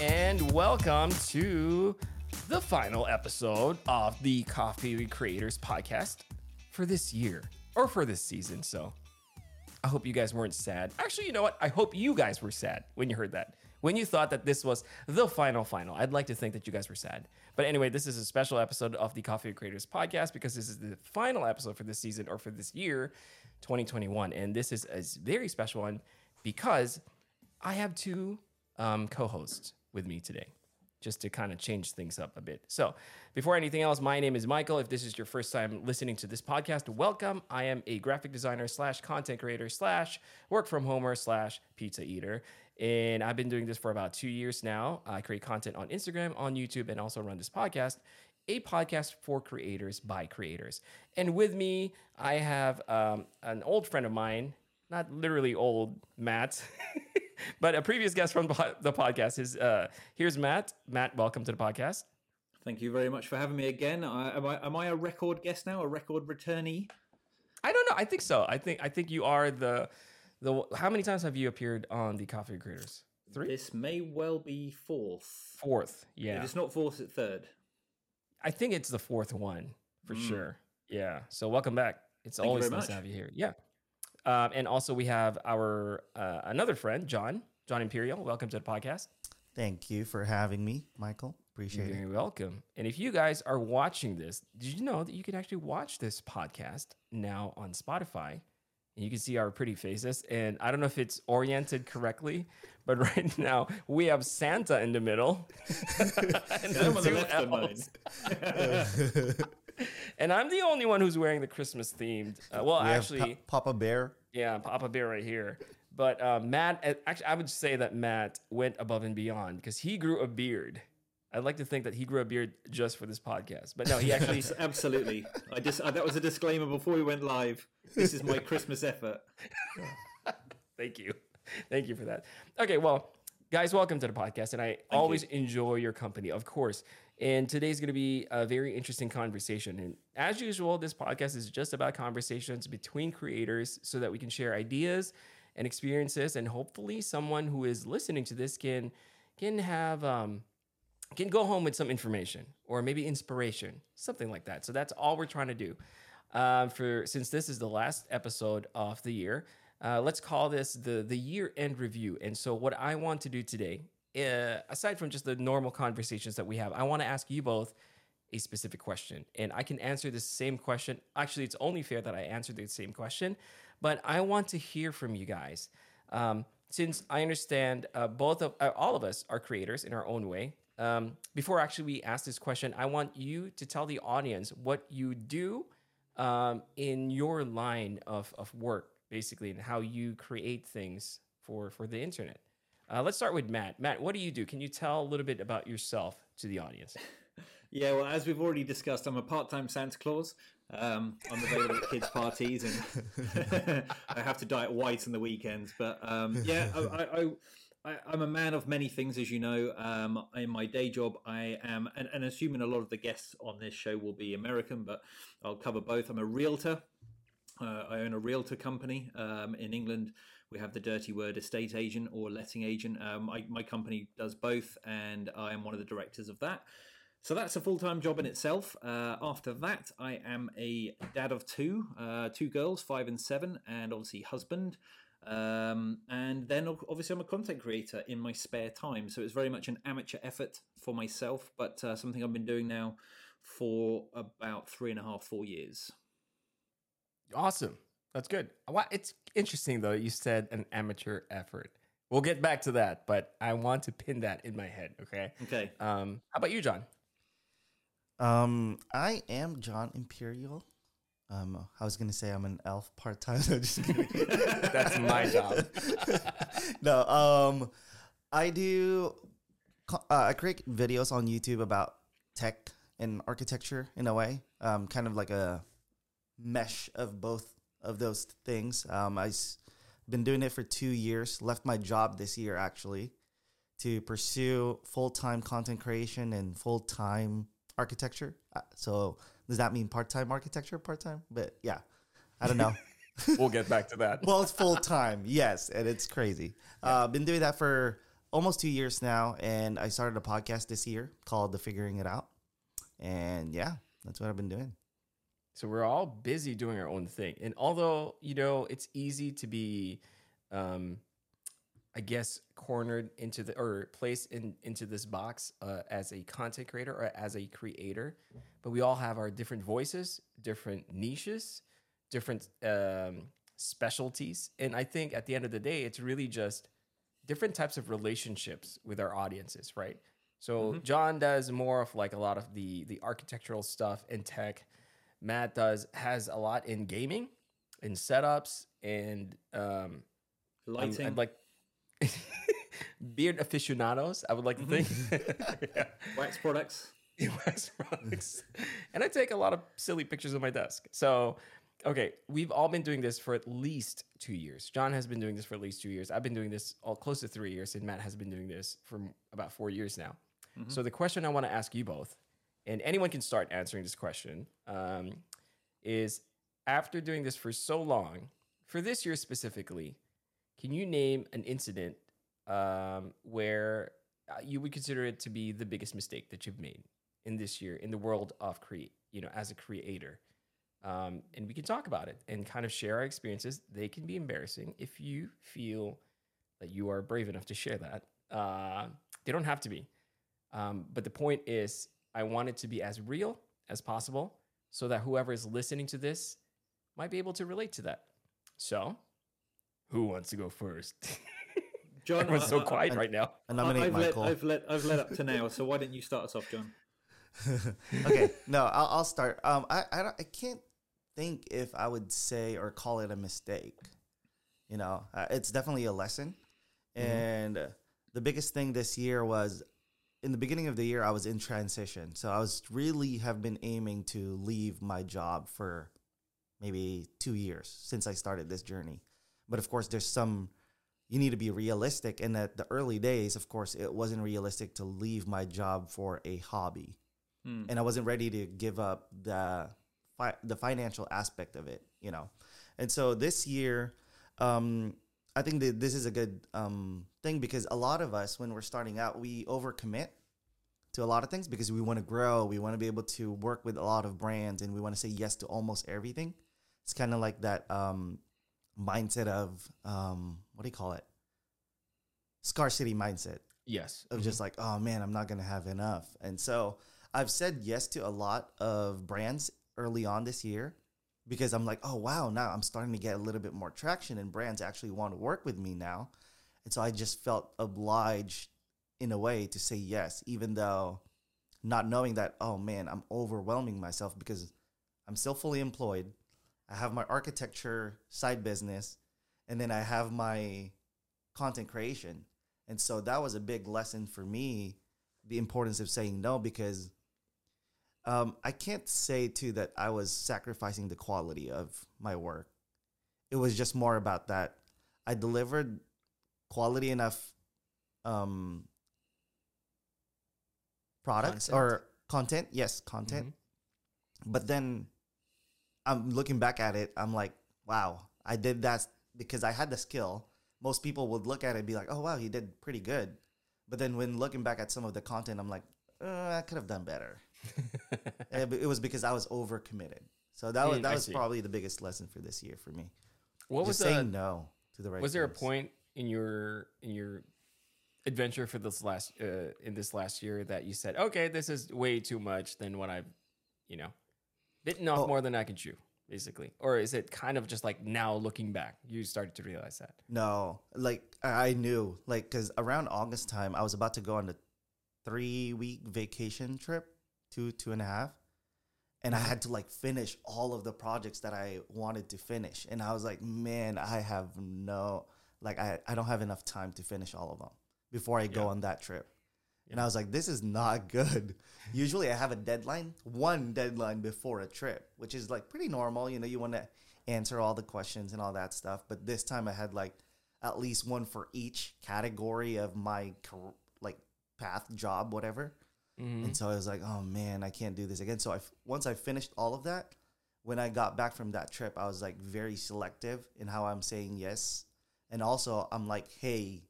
and welcome to the final episode of the Coffee Creators podcast for this year or for this season. So I hope you guys weren't sad. Actually, you know what? I hope you guys were sad when you heard that. When you thought that this was the final final. I'd like to think that you guys were sad. But anyway, this is a special episode of the Coffee Creators podcast because this is the final episode for this season or for this year, 2021. And this is a very special one because I have two um, co hosts with me today just to kind of change things up a bit. So, before anything else, my name is Michael. If this is your first time listening to this podcast, welcome. I am a graphic designer slash content creator slash work from homer slash pizza eater. And I've been doing this for about two years now. I create content on Instagram, on YouTube, and also run this podcast a podcast for creators by creators. And with me, I have um, an old friend of mine, not literally old, Matt. but a previous guest from the podcast is uh, here's Matt. Matt, welcome to the podcast. Thank you very much for having me again. I, am, I, am I a record guest now? A record returnee? I don't know. I think so. I think I think you are the the. How many times have you appeared on the Coffee Creators? Three. This may well be fourth. Fourth, yeah. If it's not fourth, it's third. I think it's the fourth one for mm. sure. Yeah. So welcome back. It's Thank always nice much. to have you here. Yeah. Um, and also we have our uh, another friend, John, John Imperial. Welcome to the podcast. Thank you for having me, Michael. Appreciate You're it. You're welcome. And if you guys are watching this, did you know that you can actually watch this podcast now on Spotify? And you can see our pretty faces. And I don't know if it's oriented correctly, but right now we have Santa in the middle. and the two and I'm the only one who's wearing the Christmas themed. Uh, well, we actually, pa- Papa Bear. Yeah, Papa Bear right here. But uh, Matt, uh, actually, I would say that Matt went above and beyond because he grew a beard. I'd like to think that he grew a beard just for this podcast, but no, he actually absolutely. I just uh, that was a disclaimer before we went live. This is my Christmas effort. Thank you, thank you for that. Okay, well, guys, welcome to the podcast, and I thank always you. enjoy your company, of course. And today's going to be a very interesting conversation. And as usual, this podcast is just about conversations between creators so that we can share ideas and experiences. And hopefully, someone who is listening to this can can have um, can go home with some information or maybe inspiration, something like that. So that's all we're trying to do. Uh, for since this is the last episode of the year, uh, let's call this the the year end review. And so, what I want to do today uh, aside from just the normal conversations that we have, I want to ask you both a specific question. And I can answer the same question. Actually, it's only fair that I answer the same question, but I want to hear from you guys. Um, since I understand uh, both of uh, all of us are creators in our own way. Um, before actually we ask this question, I want you to tell the audience what you do um, in your line of, of work, basically, and how you create things for for the internet. Uh, let's start with Matt. Matt, what do you do? Can you tell a little bit about yourself to the audience? Yeah, well, as we've already discussed, I'm a part-time Santa Claus. Um, I'm available at kids' parties, and I have to dye it white on the weekends. But um, yeah, I, am a man of many things, as you know. Um, in my day job, I am, and, and assuming a lot of the guests on this show will be American, but I'll cover both. I'm a realtor. Uh, I own a realtor company um, in England. We have the dirty word estate agent or letting agent. Um, I, my company does both, and I am one of the directors of that. So that's a full time job in itself. Uh, after that, I am a dad of two, uh, two girls, five and seven, and obviously husband. Um, and then obviously I'm a content creator in my spare time. So it's very much an amateur effort for myself, but uh, something I've been doing now for about three and a half, four years. Awesome. That's good. It's interesting though. You said an amateur effort. We'll get back to that, but I want to pin that in my head. Okay. Okay. Um, how about you, John? Um, I am John Imperial. Um, I was gonna say I'm an elf part time. No, That's my job. no. Um, I do. Uh, I create videos on YouTube about tech and architecture in a way. Um, kind of like a mesh of both of those things. Um, I've been doing it for two years. Left my job this year actually to pursue full time content creation and full time architecture. Uh, so does that mean part time architecture? Part time, but yeah, I don't know. we'll get back to that. well, it's full time, yes, and it's crazy. I've uh, been doing that for almost two years now, and I started a podcast this year called The Figuring It Out. And yeah, that's what I've been doing. So we're all busy doing our own thing. And although, you know, it's easy to be um I guess cornered into the or placed in into this box uh, as a content creator or as a creator, but we all have our different voices, different niches, different um, specialties, and I think at the end of the day, it's really just different types of relationships with our audiences, right? So John does more of like a lot of the the architectural stuff and tech. Matt does has a lot in gaming, in setups, and um, Lighting. I'd like beard aficionados. I would like to think. yeah. wax products. wax products. and I take a lot of silly pictures of my desk. So, okay, we've all been doing this for at least two years. John has been doing this for at least two years. I've been doing this all close to three years, and Matt has been doing this for about four years now. So, the question I want to ask you both, and anyone can start answering this question, um, is after doing this for so long, for this year specifically, can you name an incident um, where uh, you would consider it to be the biggest mistake that you've made in this year in the world of create, you know, as a creator? Um, and we can talk about it and kind of share our experiences. They can be embarrassing if you feel that you are brave enough to share that. Uh, they don't have to be. Um, but the point is, I want it to be as real as possible so that whoever is listening to this might be able to relate to that. So, who wants to go first? John, Everyone's I- so I- quiet right now. I I, nominate have let, I've let I've led up to now. So why didn't you start us off, John? okay, no, I'll, I'll start. Um, I I, don't, I can't think if I would say or call it a mistake. You know, uh, it's definitely a lesson, and uh, the biggest thing this year was in the beginning of the year I was in transition, so I was really have been aiming to leave my job for maybe two years since I started this journey, but of course there's some. You need to be realistic, and at the early days, of course, it wasn't realistic to leave my job for a hobby Hmm. and I wasn't ready to give up the fi- the financial aspect of it, you know. And so this year, um, I think that this is a good um, thing because a lot of us, when we're starting out, we overcommit to a lot of things because we want to grow, we want to be able to work with a lot of brands, and we want to say yes to almost everything. It's kind of like that um, mindset of um, what do you call it? Scarcity mindset Yes. of just like, oh man, I'm not gonna have enough. And so I've said yes to a lot of brands early on this year because I'm like, oh wow, now I'm starting to get a little bit more traction and brands actually want to work with me now. And so I just felt obliged in a way to say yes, even though not knowing that, oh man, I'm overwhelming myself because I'm still fully employed. I have my architecture side business, and then I have my content creation. And so that was a big lesson for me, the importance of saying no, because um, I can't say too that I was sacrificing the quality of my work. It was just more about that. I delivered quality enough um, products Content. or content. Yes, content. But then I'm looking back at it, I'm like, wow, I did that because I had the skill. Most people would look at it and be like, oh, wow, he did pretty good. But then when looking back at some of the content, I'm like, uh, I could have done better. And it was because I was overcommitted. So that was Mm, that I was see. probably the biggest lesson for this year for me. What was Just saying the, no to the right. was there a things. point in your in your adventure for this last uh, in this last year that you said, okay, this is way too much than what I've, you know, bitten off Oh. more than I can chew, basically, or is it kind of just like now looking back, you started to realize that? No, like I I knew, like, because around August time, I was about to go on a three week vacation trip, two two and a half, and I had to like finish all of the projects that I wanted to finish, and I was like, man, I have no, like, I I don't have enough time to finish all of them before I go on that trip. And I was like, this is not good. Usually I have a deadline, one deadline before a trip, which is like pretty normal. You know, you want to answer all the questions and all that stuff. But this time I had like at least one for each category of my like path, job, whatever. Mm-hmm. And so I was like, oh man, I can't do this again. So I f- once I finished all of that, when I got back from that trip, I was like very selective in how I'm saying yes. And also I'm like, hey,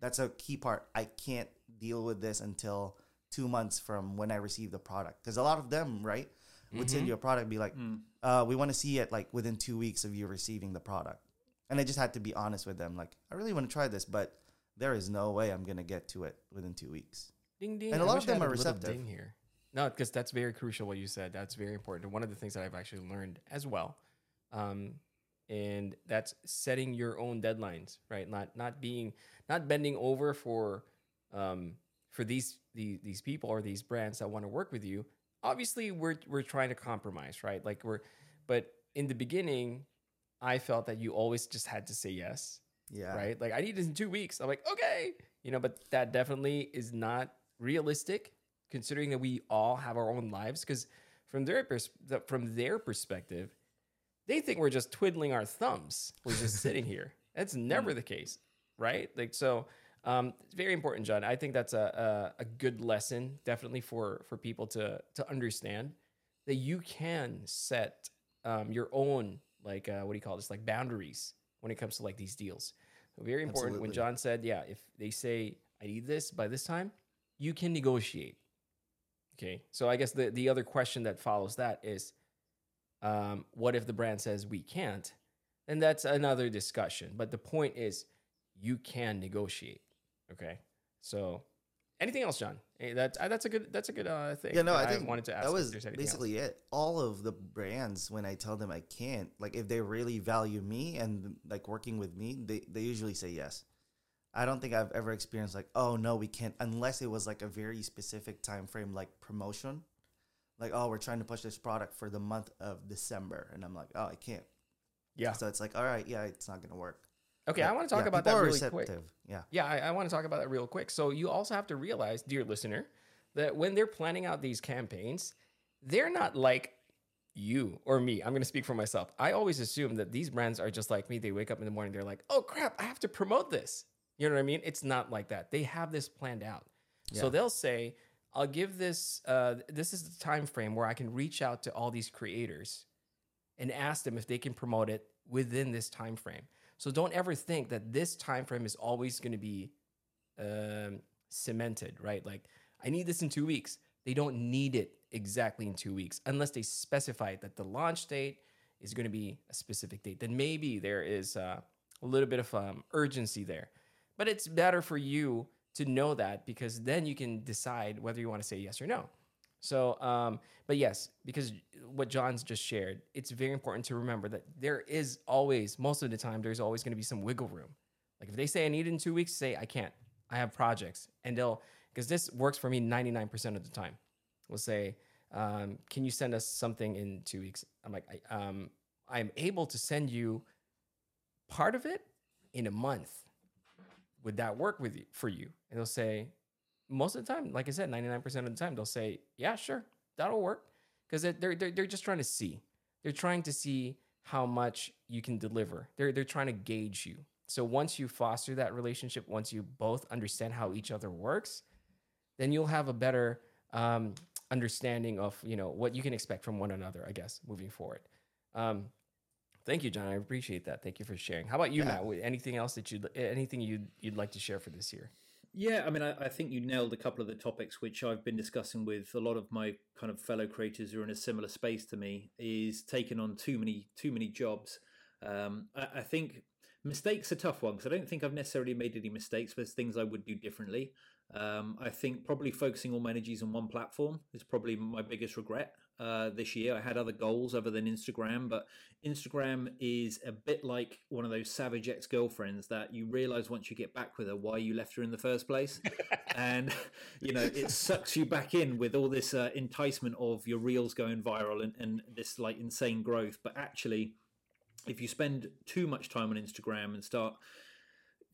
That's a key part. I can't deal with this until two months from when I receive the product. Because a lot of them, right, would send Mhm. you a product, be like, Mm. uh, we want to see it like within two weeks of you receiving the product. And I just had to be honest with them, like, I really want to try this, but there is no way I'm gonna get to it within two weeks. Ding ding. And a lot of them are receptive. Ding here. No, because that's very crucial. What you said. That's very important. One of the things that I've actually learned as well, um, and that's setting your own deadlines. Right. Not not being not bending over for um, for these, these these people or these brands that want to work with you. Obviously, we're we're trying to compromise, right? Like we're, but in the beginning, I felt that you always just had to say yes Yeah. right? Like I need this in two weeks. I'm like, okay, you know, but that definitely is not realistic, considering that we all have our own lives. Because from their pers- from their perspective, they think we're just twiddling our thumbs. We're just sitting here. That's never the case, right? Like so. Um, it's very important, John. I think that's a, a a good lesson, definitely for for people to to understand that you can set um, your own like uh, what do you call this like boundaries when it comes to like these deals. Very important. When John said, yeah, if they say I need this by this time, you can negotiate. Okay. So I guess the the other question that follows that is, um, what if the brand says we can't? Then that's another discussion. But the point is, you can negotiate. Okay. So, anything else, John? Hey, that's uh, that's a good that's a good uh, thing. Yeah, no, I think wanted to ask that was anything else. basically it. All of the brands, when I tell them I can't, like if they really value me and like working with me, they, they usually say yes. I don't think I've ever experienced like, oh no, we can't, unless it was like a very specific time frame, like promotion. Like, oh, we're trying to push this product for the month of December, and I'm like, oh, I can't. Yeah. So it's like, all right, yeah, it's not gonna work. Okay, But, I want to talk yeah, about that really quick. receptive. Yeah. Yeah, I, I want to talk about that real quick. So you also have to realize, dear listener, that when they're planning out these campaigns, they're not like you or me. I'm going to speak for myself. I always assume that these brands are just like me. They wake up in the morning, they're like, "Oh crap, I have to promote this." You know what I mean? It's not like that. They have this planned out. So they'll say, "I'll give this. Uh, this is the time frame where I can reach out to all these creators and ask them if they can promote it within this time frame." So don't ever think that this time frame is always going to be um, cemented, right? Like I need this in two weeks. They don't need it exactly in two weeks unless they specify that the launch date is going to be a specific date. Then maybe there is uh, a little bit of um, urgency there. But it's better for you to know that because then you can decide whether you want to say yes or no. So, um, but yes, because what John's just shared, it's very important to remember that there is always, most of the time, there's always going to be some wiggle room. Like if they say I need it in two weeks, say I can't. I have projects, and they'll because this works for me 99% of the time. We'll say, um, can you send us something in two weeks? I'm like, I, um, I'm able to send you part of it in a month. Would that work with you for you? And they'll say, most of the time, like I said, 99% of the time, they'll say, yeah, sure, that'll work. Because they're, they're, they're just trying to see. They're trying to see how much you can deliver. They're, they're trying to gauge you. So once you foster that relationship, once you both understand how each other works, then you'll have a better um, understanding of you know what you can expect from one another. I guess moving forward. Um, thank you, John. I appreciate that. Thank you for sharing. How about you, Yeah. Matt? Anything else that you would anything you'd you'd like to share for this year? Yeah, I mean, I, I think you nailed a couple of the topics which I've been discussing with a lot of my kind of fellow creators who are in a similar space to me. Is taking on too many too many jobs. Um, I, I think mistakes are tough ones. I don't think I've necessarily made any mistakes. There's things I would do differently. Um, I think probably focusing all my energies on one platform is probably my biggest regret uh, this year. I had other goals other than Instagram, but Instagram is a bit like one of those savage ex girlfriends that you realize once you get back with her why you left her in the first place. and, you know, it sucks you back in with all this uh, enticement of your reels going viral and, and this like insane growth. But actually, if you spend too much time on Instagram and start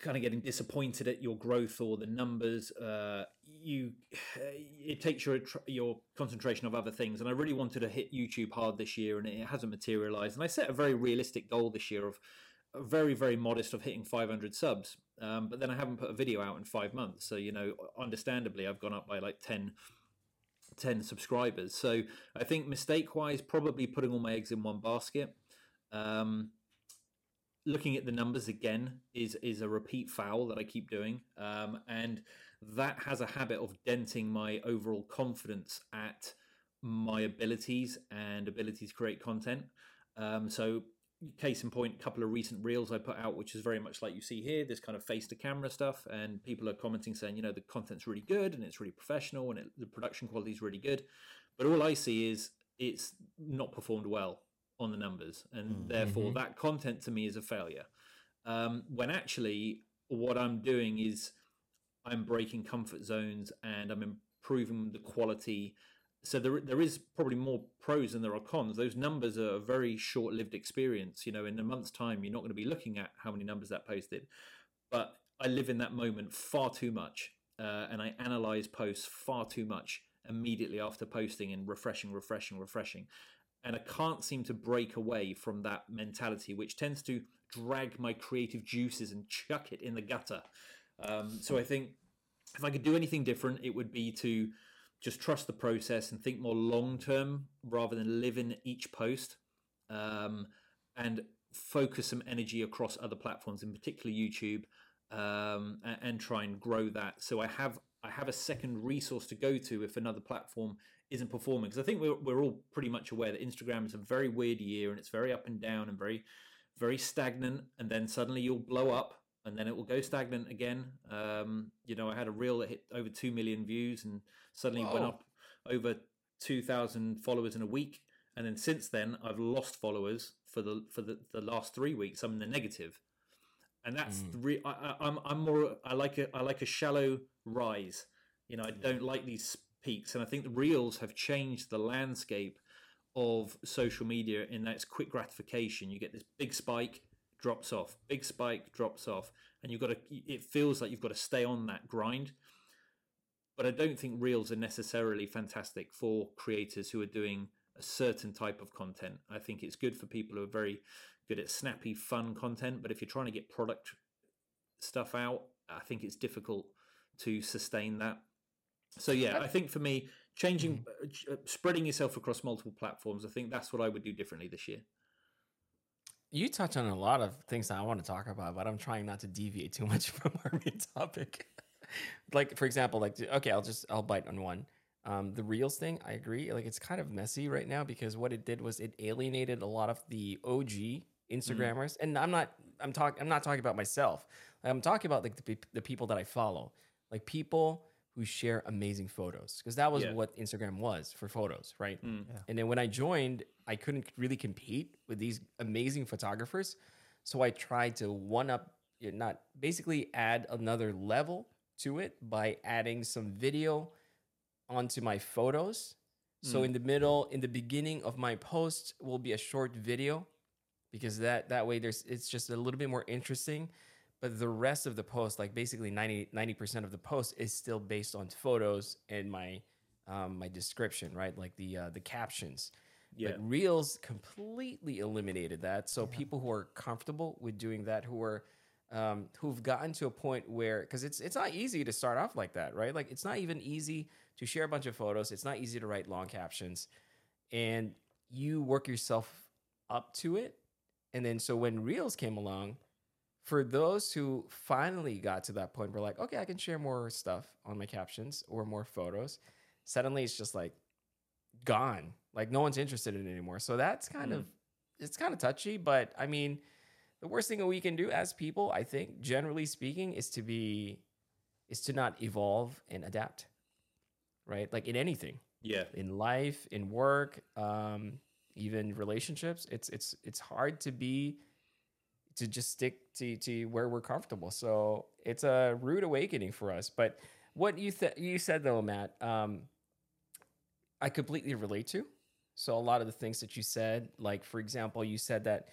kind of getting disappointed at your growth or the numbers, uh, you it takes your your concentration of other things. And I really wanted to hit YouTube hard this year, and it hasn't materialized. And I set a very realistic goal this year of very very modest of hitting 500 subs. Um, but then I haven't put a video out in five months, so you know, understandably, I've gone up by like 10 10 subscribers. So I think mistake wise, probably putting all my eggs in one basket. Um, looking at the numbers again is is a repeat foul that I keep doing, um, and that has a habit of denting my overall confidence at my abilities and ability to create content. Um, so, case in point, a couple of recent reels I put out, which is very much like you see here, this kind of face to camera stuff, and people are commenting saying, you know, the content's really good and it's really professional and it, the production quality is really good, but all I see is it's not performed well on the numbers, and mm-hmm. therefore that content to me is a failure. Um, when actually, what I'm doing is I'm breaking comfort zones and I'm improving the quality. So there, there is probably more pros than there are cons. Those numbers are a very short-lived experience. You know, in a month's time, you're not going to be looking at how many numbers that posted. But I live in that moment far too much, uh, and I analyze posts far too much immediately after posting and refreshing, refreshing, refreshing. And I can't seem to break away from that mentality, which tends to drag my creative juices and chuck it in the gutter. Um, so I think if I could do anything different, it would be to just trust the process and think more long term rather than live in each post um, and focus some energy across other platforms, in particular YouTube, um, and, and, try and grow that. So I have I have a second resource to go to if another platform isn't performing. Because I think we're, we're all pretty much aware that Instagram is a very weird year and it's very up and down and very, very stagnant. And then suddenly you'll blow up and then it will go stagnant again. Um, you know, I had a reel that hit over 2 million views and suddenly Whoa. went up over 2,000 followers in a week. And then since then, I've lost followers for the for the, the last three weeks. I'm in the negative, and that's mm. the re- I, I'm I'm more I like a I like a shallow rise. You know, I don't like these peaks, and I think the reels have changed the landscape of social media in that it's quick gratification. You get this big spike, drops off, big spike, drops off, and you've got to. It feels like you've got to stay on that grind. But I don't think reels are necessarily fantastic for creators who are doing a certain type of content. I think it's good for people who are very good at snappy, fun content. But if you're trying to get product stuff out, I think it's difficult to sustain that. So yeah, I think for me, changing, mm-hmm. uh, uh, spreading yourself across multiple platforms, I think that's what I would do differently this year. You touch on a lot of things that I want to talk about, but I'm trying not to deviate too much from our main topic. like for example, like okay, I'll just I'll bite on one. Um, the reels thing, I agree. Like it's kind of messy right now because what it did was it alienated a lot of the OG mm. Instagrammers, mm. and I'm not I'm talking I'm not talking about myself. I'm talking about like the, the people that I follow like people who share amazing photos because that was yeah. what Instagram was for photos, right? Mm. Yeah. And then when I joined, I couldn't really compete with these amazing photographers, so I tried to one up, not basically add another level to it by adding some video onto my photos. Mm. So in the middle, in the beginning of my post will be a short video because that that way there's it's just a little bit more interesting but the rest of the post like basically 90 percent of the post is still based on photos and my um, my description right? Like the uh, the captions. Yeah. but reels completely eliminated that. So yeah. people who are comfortable with doing that who are um, who've gotten to a point where because it's it's not easy to start off like that right? Like it's not even easy to share a bunch of photos. It's not easy to write long captions. And you work yourself up to it. And then so when reels came along for those who finally got to that point, we're like, okay, I can share more stuff on my captions or more photos. Suddenly, it's just like gone. Like no one's interested in it anymore. So that's kind mm. of it's kind of touchy. But I mean, the worst thing that we can do as people, I think, generally speaking, is to be is to not evolve and adapt. Right? Like in anything. Yeah. In life, in work, um, even relationships, it's it's it's hard to be to just stick to, to where we're comfortable. So it's a rude awakening for us. But what you th- you said though, Matt, um, I completely relate to. So a lot of the things that you said, like for example, you said that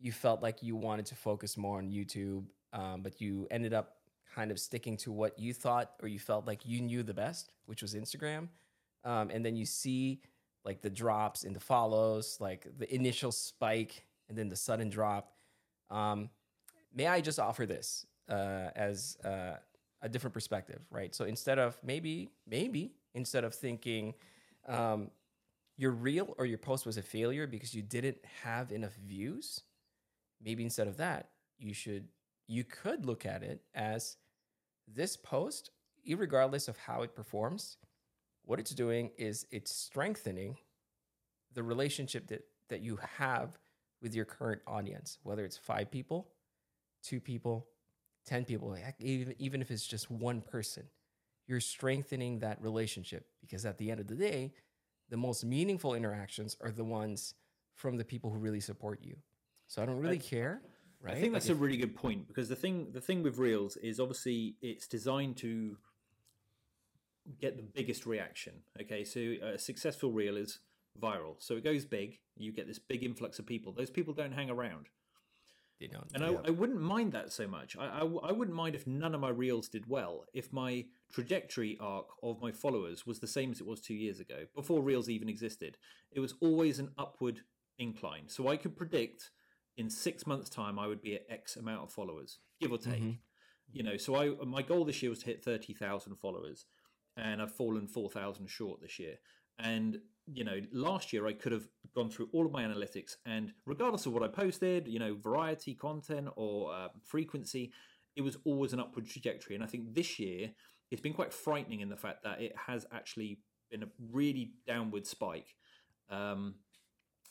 you felt like you wanted to focus more on YouTube, um, but you ended up kind of sticking to what you thought or you felt like you knew the best, which was Instagram. Um, and then you see like the drops in the follows, like the initial spike and then the sudden drop. Um, may I just offer this uh, as uh, a different perspective, right? So instead of maybe, maybe instead of thinking um, your reel or your post was a failure because you didn't have enough views, maybe instead of that, you should you could look at it as this post, regardless of how it performs, what it's doing is it's strengthening the relationship that that you have with your current audience, whether it's five people, two people, 10 people, even, even if it's just one person, you're strengthening that relationship because at the end of the day, the most meaningful interactions are the ones from the people who really support you. So I don't really I, care. Right? I think that's like a really good point because the thing the thing with reels is obviously it's designed to get the biggest reaction. Okay, so a successful reel is viral, so it goes big. You get this big influx of people. Those people don't hang around. They don't. and. I, I, wouldn't mind that so much. I, I, I, wouldn't mind if none of my reels did well, if my trajectory arc of my followers was the same as it was two years ago, before reels even existed. It was always an upward incline. So I could predict in six months' time I would be at X amount of followers, give or take. Mm-hmm. You know, so I my goal this year was to hit thirty thousand followers, and I've fallen four thousand short this year. And you know, last year I could have gone through all of my analytics, and regardless of what I posted, you know, variety, content, or uh, frequency, it was always an upward trajectory. And I think this year it's been quite frightening in the fact that it has actually been a really downward spike, um,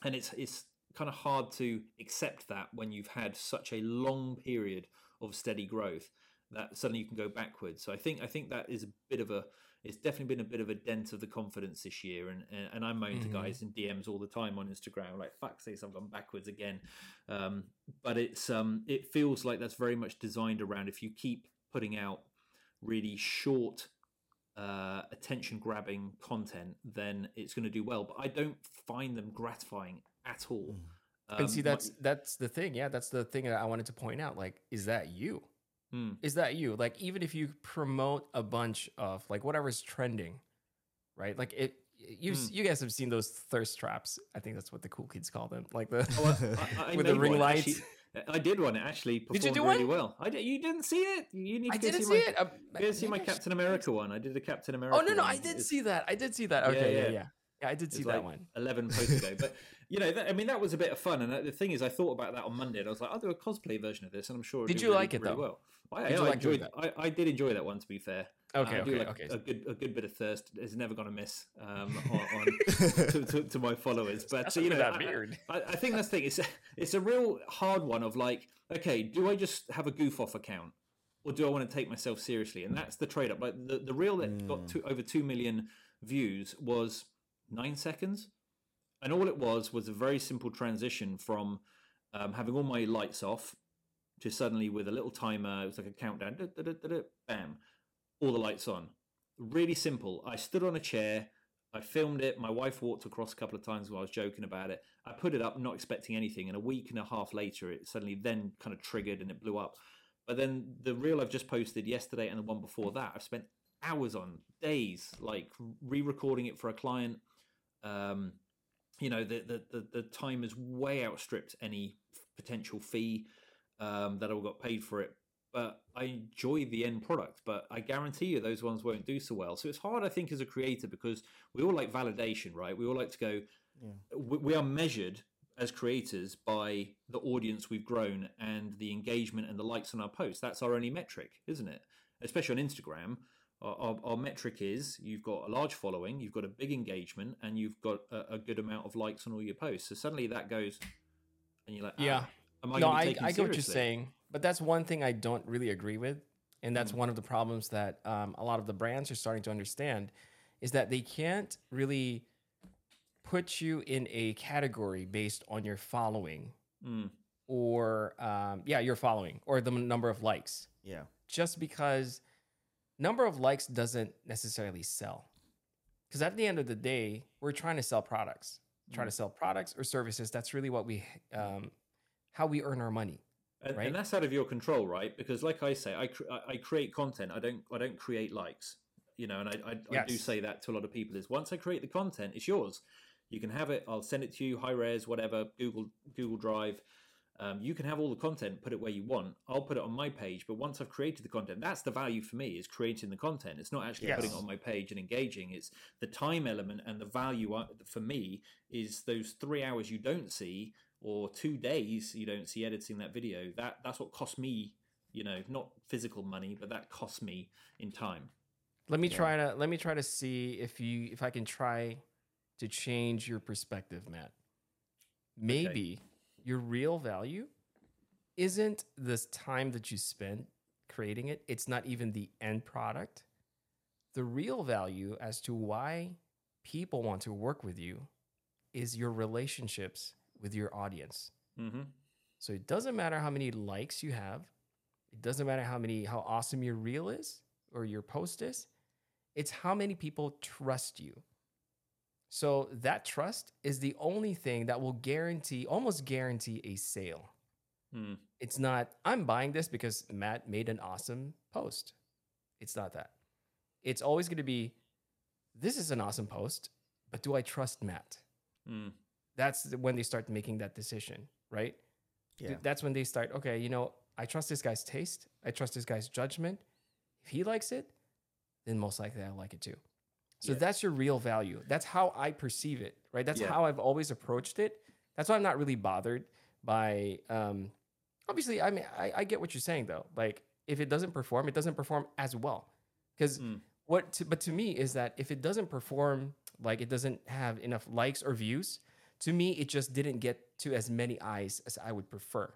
and it's it's kind of hard to accept that when you've had such a long period of steady growth that suddenly you can go backwards. So I think I think that is a bit of a it's definitely been a bit of a dent of the confidence this year. And and I'm moaning mm-hmm. to guys in DMs all the time on Instagram, like fuck sakes, I've gone backwards again. Um, but it's um, it feels like that's very much designed around if you keep putting out really short, uh, attention grabbing content, then it's going to do well. But I don't find them gratifying at all. Mm. Um, and see, that's that's the thing. Yeah, that's the thing that I wanted to point out. Like, is that you? Hmm. Is that you? Like, even if you promote a bunch of like whatever's trending, right? Like it, you hmm. you guys have seen those thirst traps. I think that's what the cool kids call them, like the oh, I, I with the ring lights. Actually, I did one. It actually performed did you do really one? well. I did, you didn't see it. You need to I didn't see, see my, it. Um, you didn't see my Captain America one. I did a Captain America. Oh no, no, one. I did it's, see that. I did see that. Okay, yeah, yeah, yeah. yeah I did see that like one. Eleven posts ago, but you know, that, I mean, that was a bit of fun. And the thing is, I thought about that on Monday, and I was like, I'll do a cosplay version of this, and I'm sure. Did you really, like it really though? Well, I, I, I like enjoyed. I, I did enjoy that one. To be fair. Okay, I okay, like okay. A good, a good bit of thirst is never going to miss um, on, on to, to, to, my followers. But so, you know, that beard. I, I, think that's the thing. It's a, it's a real hard one of like, okay, do I just have a goof off account, or do I want to take myself seriously? And that's the trade up. Like the the reel that mm. got to, over two million views was nine seconds, and all it was was a very simple transition from um, having all my lights off to suddenly with a little timer. It was like a countdown. Da, da, da, bam all the lights on. Really simple. I stood on a chair. I filmed it. My wife walked across a couple of times while I was joking about it. I put it up, not expecting anything. And a week and a half later, it suddenly then kind of triggered and it blew up. But then the reel I've just posted yesterday and the one before that, I've spent hours on, days, like re-recording it for a client. Um, you know, the, the the the time has way outstripped any potential fee um, that I got paid for it but I enjoy the end product. But I guarantee you those ones won't do so well. So it's hard, I think, as a creator because we all like validation, right? We all like to go. Yeah. We, we are measured as creators by the audience we've grown and the engagement and the likes on our posts. That's our only metric, isn't it? Especially on Instagram. Our, our, our, metric is you've got a large following, you've got a big engagement, and you've got a, a good amount of likes on all your posts. So suddenly that goes, and you're like, ah, yeah. I no, I, I get what you're saying. But that's one thing I don't really agree with, and that's mm. one of the problems that um, a lot of the brands are starting to understand, is that they can't really put you in a category based on your following, mm. or um, yeah, your following or the number of likes. Yeah, just because number of likes doesn't necessarily sell, because at the end of the day, we're trying to sell products, mm. trying to sell products or services. That's really what we um, how we earn our money. And, right? and, that's out of your control, right? Because, like I say, I cr- I create content. I don't I don't create likes, you know. And I I, yes. I, do say that to a lot of people. Is once I create the content, it's yours. You can have it. I'll send it to you, high res, whatever, Google Google Drive. Um, you can have all the content, put it where you want. I'll put it on my page. But once I've created the content, that's the value for me is creating the content. It's not actually yes. putting it on my page and engaging. It's the time element and the value uh, for me is those three hours you don't see or two days you don't see editing that video, that that's what cost me, you know, not physical money, but that cost me in time. Let me try to let me try to see if you if I can try to change your perspective, Matt. Maybe your real value isn't this time that you spent creating it. It's not even the end product. The real value as to why people want to work with you is your relationships with your audience. Mm-hmm. So it doesn't matter how many likes you have. It doesn't matter how many how awesome your reel is or your post is. It's how many people trust you. So that trust is the only thing that will guarantee almost guarantee a sale. Mm. It's not I'm buying this because Matt made an awesome post. It's not that. It's always going to be this is an awesome post, but do I trust Matt? Mm. That's when they start making that decision, right? Yeah. That's when they start, okay, you know, I trust this guy's taste. I trust this guy's judgment. If he likes it, then most likely I like it too. So Yeah. that's your real value. That's how I perceive it, right? That's Yeah. how I've always approached it. That's why I'm not really bothered by. Um, obviously, I mean, I, I get what you're saying though. Like, if it doesn't perform, it doesn't perform as well. Because Mm. what, to, but to me is that if it doesn't perform, like it doesn't have enough likes or views, to me it just didn't get to as many eyes as I would prefer.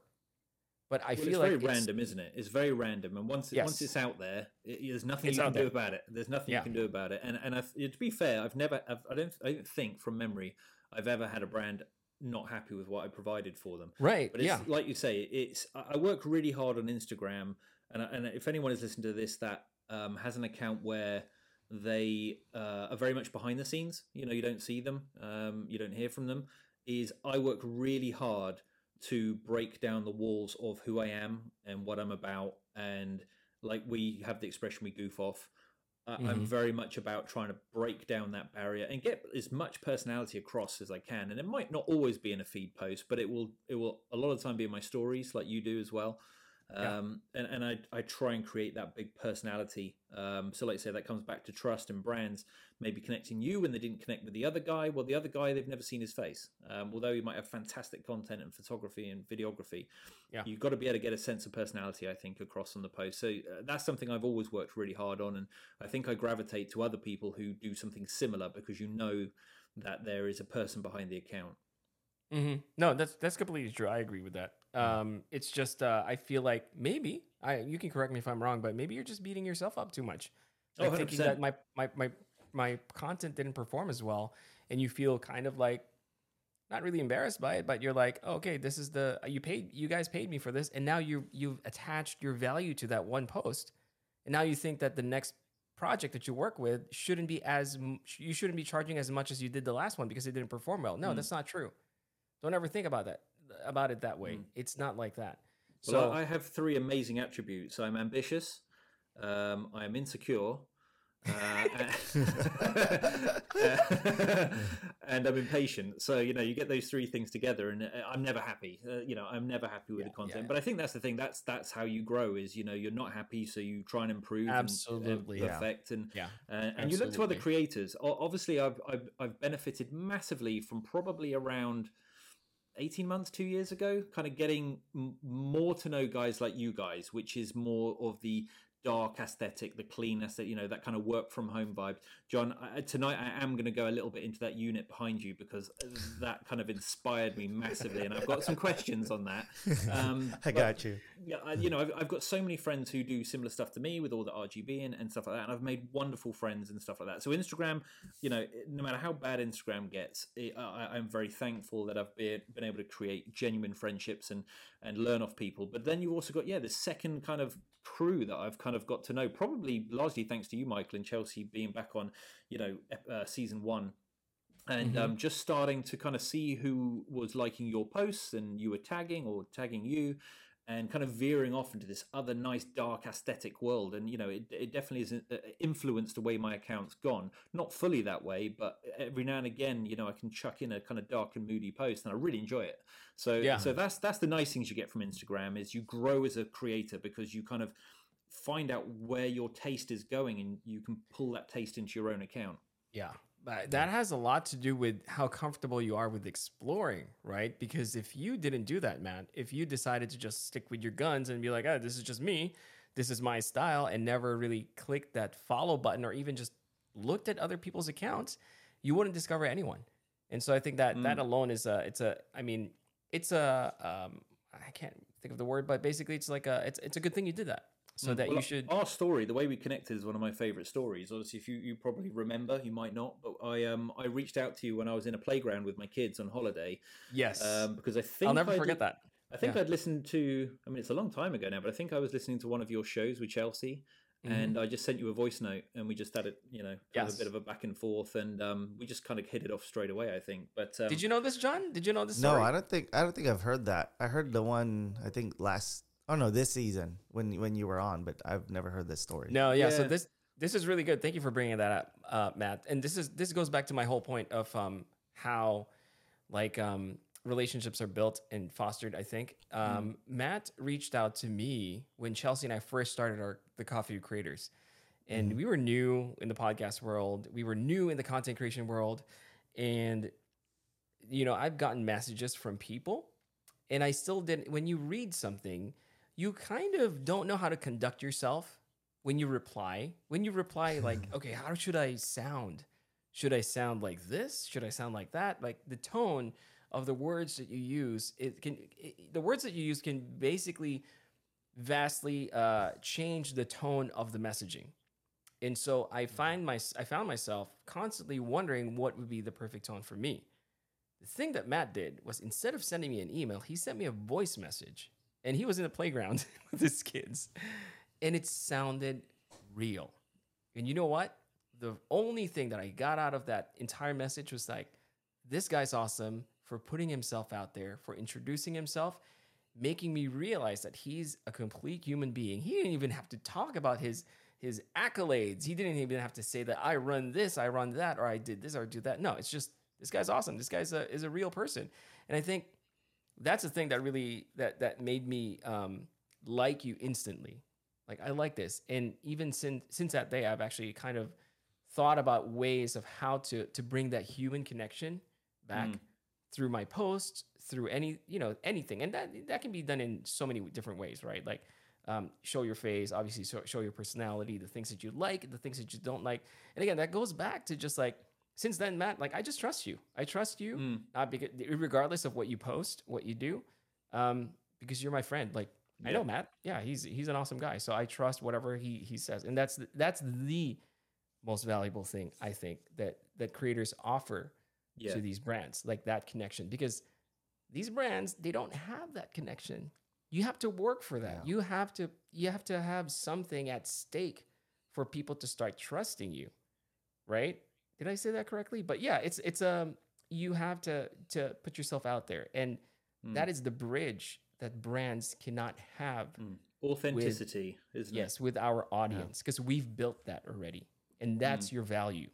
But I Well, feel it's like very it's- random, isn't it? It's very random, and once it, once it's out there, it, there's nothing It's you can do about it. There's nothing Yeah. you can do about it. And and I've, to be fair, I've never, I've, I don't, I don't think from memory I've ever had a brand not happy with what I provided for them. right? But it's yeah, like you say, it's I work really hard on Instagram, and I- and if anyone is listening to this that um, has an account where they uh, are very much behind the scenes, you know, you don't see them, um, you don't hear from them, is I work really hard to break down the walls of who I am and what I'm about, and like we have the expression we goof off. I I'm mm-hmm. very much about trying to break down that barrier and get as much personality across as I can. And it might not always be in a feed post, but it will it will a lot of the time be in my stories, like you do as well. Yeah. Um, and, and I, I try and create that big personality. Um, so, like I say, that comes back to trust and brands maybe connecting you when they didn't connect with the other guy. Well, the other guy, they've never seen his face. Um, although he might have fantastic content and photography and videography, Yeah. you've got to be able to get a sense of personality, I think, across on the post. So, uh, that's something I've always worked really hard on. And I think I gravitate to other people who do something similar because you know that there is a person behind the account. Mm-hmm. No, that's that's completely true. I agree with that. Um, it's just uh, I feel like maybe I you can correct me if I'm wrong, but maybe you're just beating yourself up too much. Oh, Like thinking 100%. that my, my my my content didn't perform as well, and you feel kind of like not really embarrassed by it, but you're like, oh, okay, this is the you paid you guys paid me for this, and now you you've attached your value to that one post, and now you think that the next project that you work with shouldn't be as you shouldn't be charging as much as you did the last one because it didn't perform well. No, Mm. that's not true. Don't ever think about that about it that way. Mm. It's not like that. Well, So I have three amazing attributes. I'm ambitious, um, I am insecure, uh, and, and I'm impatient. So you know, you get those three things together, and uh, I'm never happy. Uh, you know, I'm never happy with Yeah, the content. yeah. But I think that's the thing. That's that's how you grow. Is you know, you're not happy, so you try and improve, and, Absolutely, uh, yeah. perfect, and yeah, uh, and you look to other creators. Obviously, I've, I've I've benefited massively from probably around eighteen months, two years ago, kind of getting more to know guys like you guys, which is more of the dark aesthetic, the clean aesthetic, you know, that kind of work from home vibe. John, I, tonight I am going to go a little bit into that unit behind you because that kind of inspired me massively, and I've got some questions on that. Um, I but- got you. yeah, I, you know, I've, I've got so many friends who do similar stuff to me with all the RGB and, and stuff like that, and I've made wonderful friends and stuff like that. So Instagram, you know, no matter how bad Instagram gets, it, I, I'm very thankful that I've been, been able to create genuine friendships and and learn off people. But then you've also got yeah, the second kind of crew that I've kind of got to know, probably largely thanks to you, Michael and Chelsea, being back on, you know, uh, season one and Mhm. um, just starting to kind of see who was liking your posts and you were tagging or tagging you and kind of veering off into this other nice dark aesthetic world. And you know it, it definitely has uh, influenced the way my account's gone. Not fully that way but every now and again you know i can chuck in a kind of dark and moody post and i really enjoy it. So Yeah. so that's that's the nice things you get from instagram is you grow as a creator because you kind of find out where your taste is going and you can pull that taste into your own account. Yeah, that has a lot to do with how comfortable you are with exploring, right? Because if you didn't do that, Matt, if you decided to just stick with your guns and be like, oh, this is just me, this is my style, and never really clicked that follow button or even just looked at other people's accounts, you wouldn't discover anyone. And so I think that mm. that alone is a, it's a, I mean, it's a, um, I can't think of the word, but basically it's like a, it's, it's a good thing you did that so mm. that well, you should. Our story, the way we connected, is one of my favorite stories. Obviously, if you, you probably remember, you might not, but I um I reached out to you when I was in a playground with my kids on holiday. Yes, um, because I think I'll never I'd, forget that. I think yeah. I'd listened to. I mean, it's a long time ago now, but I think I was listening to one of your shows with Chelsea. Mm-hmm. And I just sent you a voice note, and we just had it, you know, yes. a bit of a back and forth, and um, we just kind of hit it off straight away. I think. But um, did you know this, John? Did you know this? Story? No, I don't think I don't think I've heard that. I heard the one I think last Oh no, this season when when you were on, but I've never heard this story. No, yeah. yeah. So this this is really good. Thank you for bringing that up, uh, Matt. And this is this goes back to my whole point of um, how like um, relationships are built and fostered. I think um, mm. Matt reached out to me when Chelsea and I first started our the Coffee Creators, and mm. we were new in the podcast world. We were new in the content creation world, and you know I've gotten messages from people, and I still didn't. When you read something you kind of don't know how to conduct yourself when you reply. When you reply, like, okay, how should I sound? Should I sound like this? Should I sound like that? Like the tone of the words that you use, it can it, the words that you use can basically vastly uh, change the tone of the messaging. And so I find my I found myself constantly wondering what would be the perfect tone for me. The thing that Matt did was instead of sending me an email, he sent me a voice message and he was in the playground with his kids, and it sounded real. And you know what? The only thing that I got out of that entire message was like, this guy's awesome for putting himself out there, for introducing himself, making me realize that he's a complete human being. He didn't even have to talk about his his accolades. He didn't even have to say that I run this, I run that, or I did this, or do that. No, it's just this guy's awesome. This guy's a is a real person. And I think that's the thing that really that that made me um, like you instantly. Like I like this, and even since since that day, I've actually kind of thought about ways of how to to bring that human connection back mm. through my posts, through any you know anything, and that that can be done in so many different ways, right? Like um, show your face, obviously show, show your personality, the things that you like, the things that you don't like, and again, that goes back to just like since then, Matt, like I just trust you. I trust you, mm. not because regardless of what you post, what you do, um, because you're my friend. Like yeah. I know Matt. Yeah, he's he's an awesome guy. So I trust whatever he he says, and that's that's the most valuable thing I think that that creators offer yeah. to these brands, like that connection, because these brands they don't have that connection. You have to work for that. Yeah. You have to you have to have something at stake for people to start trusting you, right? Did I say that correctly? But yeah, it's it's um you have to to put yourself out there, and mm. that is the bridge that brands cannot have. Mm. Authenticity, with, isn't yes, it? with our audience because yeah. we've built that already, and that's mm. your value.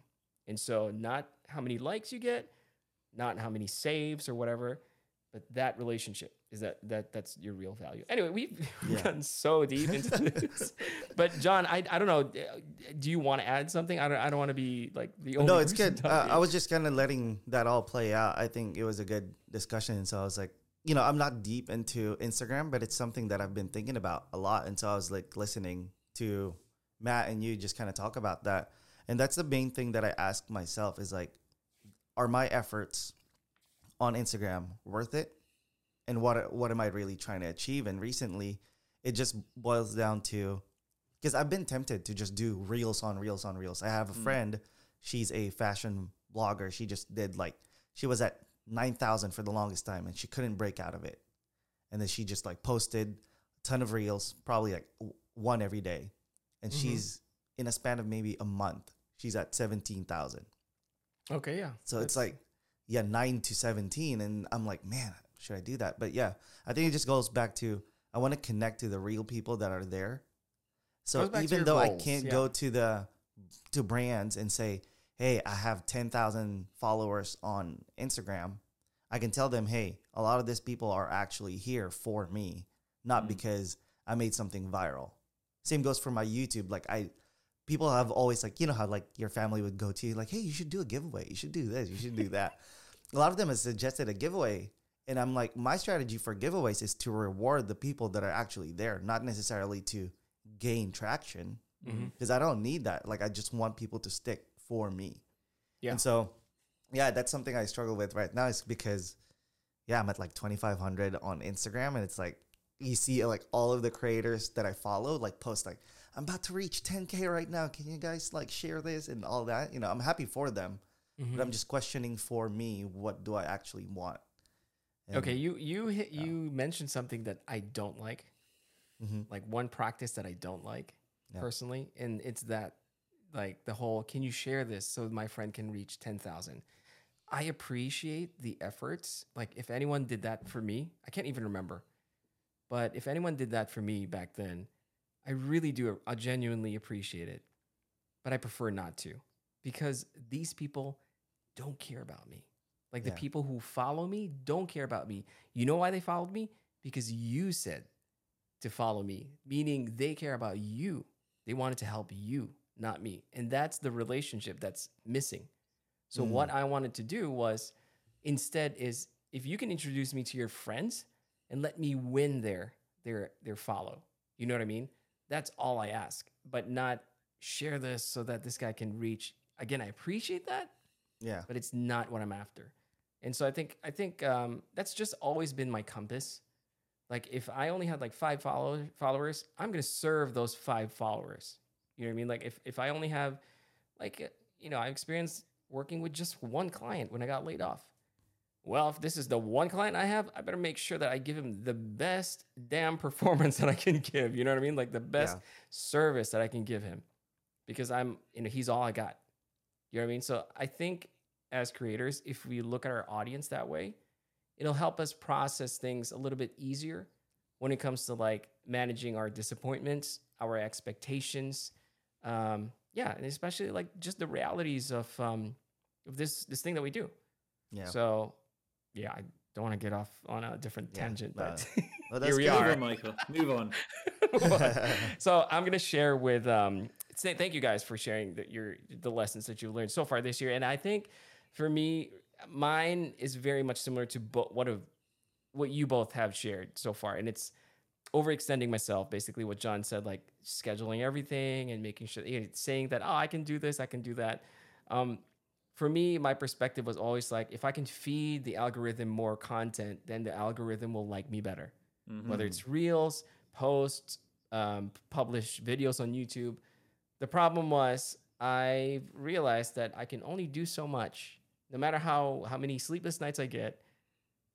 And so, not how many likes you get, not how many saves or whatever, but that relationship is that that that's your real value. Anyway, we've yeah. gotten so deep into this. but John, I, I don't know. Do you want to add something? I don't I don't want to be like the only. No, it's good. Uh, I was just kind of letting that all play out. I think it was a good discussion. So I was like, you know, I'm not deep into Instagram, but it's something that I've been thinking about a lot. And so I was like listening to Matt and you just kind of talk about that. And that's the main thing that I ask myself is like, are my efforts on Instagram worth it? and what what am I really trying to achieve? And recently, it just boils down to because I've been tempted to just do reels on reels on reels. I have a mm. friend, she's a fashion blogger. She just did like she was at nine thousand for the longest time, and she couldn't break out of it. And then she just like posted a ton of reels, probably like one every day, and mm-hmm. she's in a span of maybe a month, she's at seventeen thousand. Okay, yeah. So That's... it's like yeah, nine to seventeen, and I'm like, man, should I do that? But yeah, I think it just goes back to I want to connect to the real people that are there. So even though goals, I can't yeah. go to the to brands and say, "Hey, I have 10,000 followers on Instagram." I can tell them, "Hey, a lot of these people are actually here for me, not mm. because I made something viral." Same goes for my YouTube. Like I people have always like you know how like your family would go to you like hey you should do a giveaway you should do this you should do that a lot of them have suggested a giveaway and i'm like my strategy for giveaways is to reward the people that are actually there not necessarily to gain traction mm-hmm. because i don't need that. Like i just want people to stick for me. Yeah. and so yeah that's something i struggle with right now is because yeah i'm at like 2500 on instagram and it's like you see like all of the creators that i follow like post like i'm about to reach 10k right now. Can you guys like share this? and all that you know i'm happy for them Mm-hmm. but i'm just questioning for me what do i actually want And- Okay, you you hit, you mentioned something that I don't like, Mhm. like one practice that I don't like Yeah. personally, and it's that like the whole can you share this so my friend can reach ten thousand. I appreciate the efforts. Like if anyone did that for me, I can't even remember, but if anyone did that for me back then, I really do. I genuinely appreciate it, but I prefer not to because these people don't care about me. Like the people who follow me don't care about me. You know why they followed me? Because you said to follow me, meaning they care about you. They wanted to help you, not me. And that's the relationship that's missing. So what mm. I wanted to do was instead is if you can introduce me to your friends and let me win their their their follow. You know what I mean? That's all I ask, but not share this so that this guy can reach. Again, I appreciate that, yeah but it's not what I'm after. And so I think I think um, that's just always been my compass. Like if I only had like five follow- followers, I'm gonna serve those five followers. You know what I mean? Like if if I only have like uh, you know I experienced working with just one client when I got laid off. Well, if this is the one client I have, I better make sure that I give him the best damn performance that I can give. You know what I mean? Like the best Yeah. service that I can give him because I'm, you know, he's all I got. You know what I mean? So I think as creators, if we look at our audience that way, it'll help us process things a little bit easier when it comes to like managing our disappointments, our expectations. Um, yeah, and especially like just the realities of um, of this this thing that we do. yeah So, yeah, I don't want to get off on a different Yeah, tangent, no. but Well, that's here we good. Are. Michael. Move on. so I'm gonna share with um. Thank you guys for sharing the, your the lessons that you've learned so far this year, and I think for me, mine is very much similar to bo- what of what you both have shared so far, and it's overextending myself. Basically, what John said, like scheduling everything and making sure, you know, saying that oh, I can do this, I can do that. Um, for me, my perspective was always like, if I can feed the algorithm more content, then the algorithm will like me better. Whether it's reels, posts, um, publish videos on YouTube. The problem was I realized that I can only do so much. No matter how how many sleepless nights I get,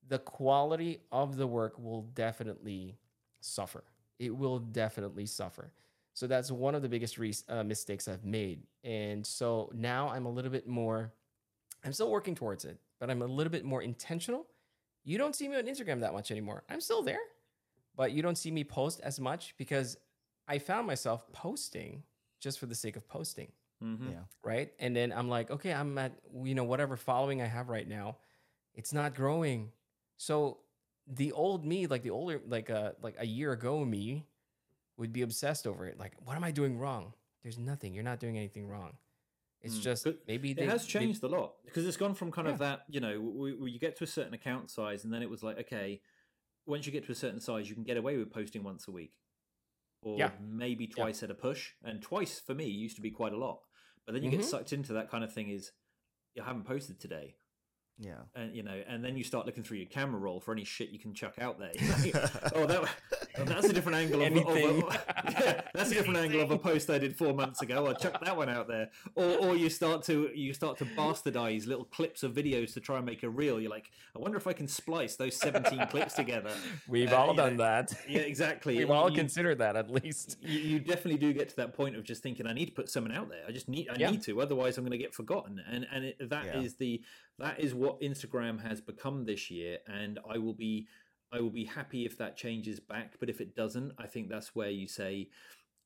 the quality of the work will definitely suffer. It will definitely suffer. So that's one of the biggest re- uh, mistakes I've made. And so now I'm a little bit more, I'm still working towards it, but I'm a little bit more intentional. You don't see me on Instagram that much anymore. I'm still there, but you don't see me post as much because I found myself posting just for the sake of posting Mhm. yeah right? And then I'm like, okay, I'm at you know whatever following I have right now, it's not growing. So the old me, like the older, like a like a year ago me, would be obsessed over it. Like, what am I doing wrong? There's nothing. You're not doing anything wrong. It's Mm. just But maybe It they, has they- changed a lot because it's gone from kind of that, you know, where you get to a certain account size, and then it was like, okay, once you get to a certain size, you can get away with posting once a week, or Yeah. maybe twice at a push. And twice for me used to be quite a lot. But then you get Mhm. sucked into that kind of thing. Is you haven't posted today, yeah and you know, and then you start looking through your camera roll for any shit you can chuck out there. oh, that, oh, that's a different angle of, of Anything. a, yeah, that's a different angle of a post I did four months ago. I'll chuck that one out there, or or you start to you start to bastardize little clips of videos to try and make a reel. You're like, I wonder if I can splice those 17 clips together. we've Uh, all you know, done that. Yeah, exactly. we've You- all you- considered that at least. you, you definitely do get to that point of just thinking I need to put someone out there. I just need I Yeah. need to, otherwise I'm going to get forgotten. And and it, that is Yeah. the that is what Instagram has become this year. And I will be I will be happy if that changes back. But if it doesn't, I think that's where you say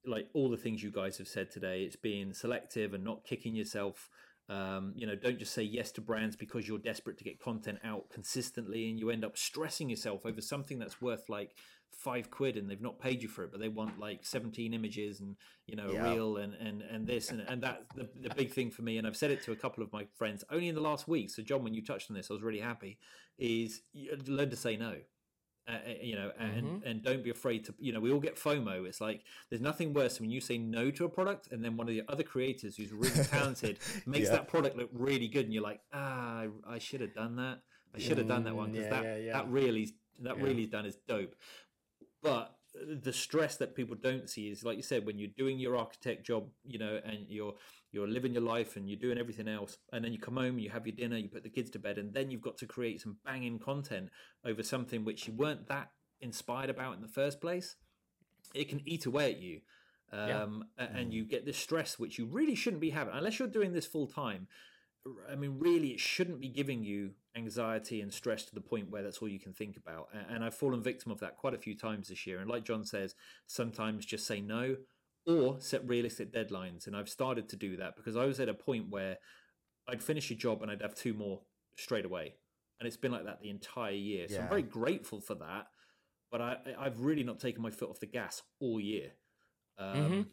like all the things you guys have said today. It's being selective and not kicking yourself. Um, you know, don't just say yes to brands because you're desperate to get content out consistently and you end up stressing yourself over something that's worth like five quid and they've not paid you for it, but they want like 17 images and, you know, Yeah. a reel and, and, and this. And, and that's the, the big thing for me. And I've said it to a couple of my friends only in the last week. So, John, when you touched on this, I was really happy. Is you learn to say no. Uh, uh, you know, and and don't be afraid to. You know, we all get FOMO. It's like there's nothing worse than when you say no to a product, and then one of the other creators who's really talented makes Yeah. that product look really good, and you're like, ah, I, I should have done that. I should have done that one because Mm, yeah, that yeah, that really that really done is dope. But the stress that people don't see is like you said when you're doing your architect job, you know, and you're you're living your life and you're doing everything else, and then you come home, you have your dinner, you put the kids to bed, and then you've got to create some banging content over something which you weren't that inspired about in the first place. It can eat away at you. Um, a- and you get this stress which you really shouldn't be having unless you're doing this full time. I mean, really, it shouldn't be giving you anxiety and stress to the point where that's all you can think about. And I've fallen victim of that quite a few times this year. And like John says, sometimes just say no or set realistic deadlines. And I've started to do that because I was at a point where I'd finish a job and I'd have two more straight away. And it's been like that the entire year. So I'm very grateful for that. But I, I've really not taken my foot off the gas all year. Um, Mhm.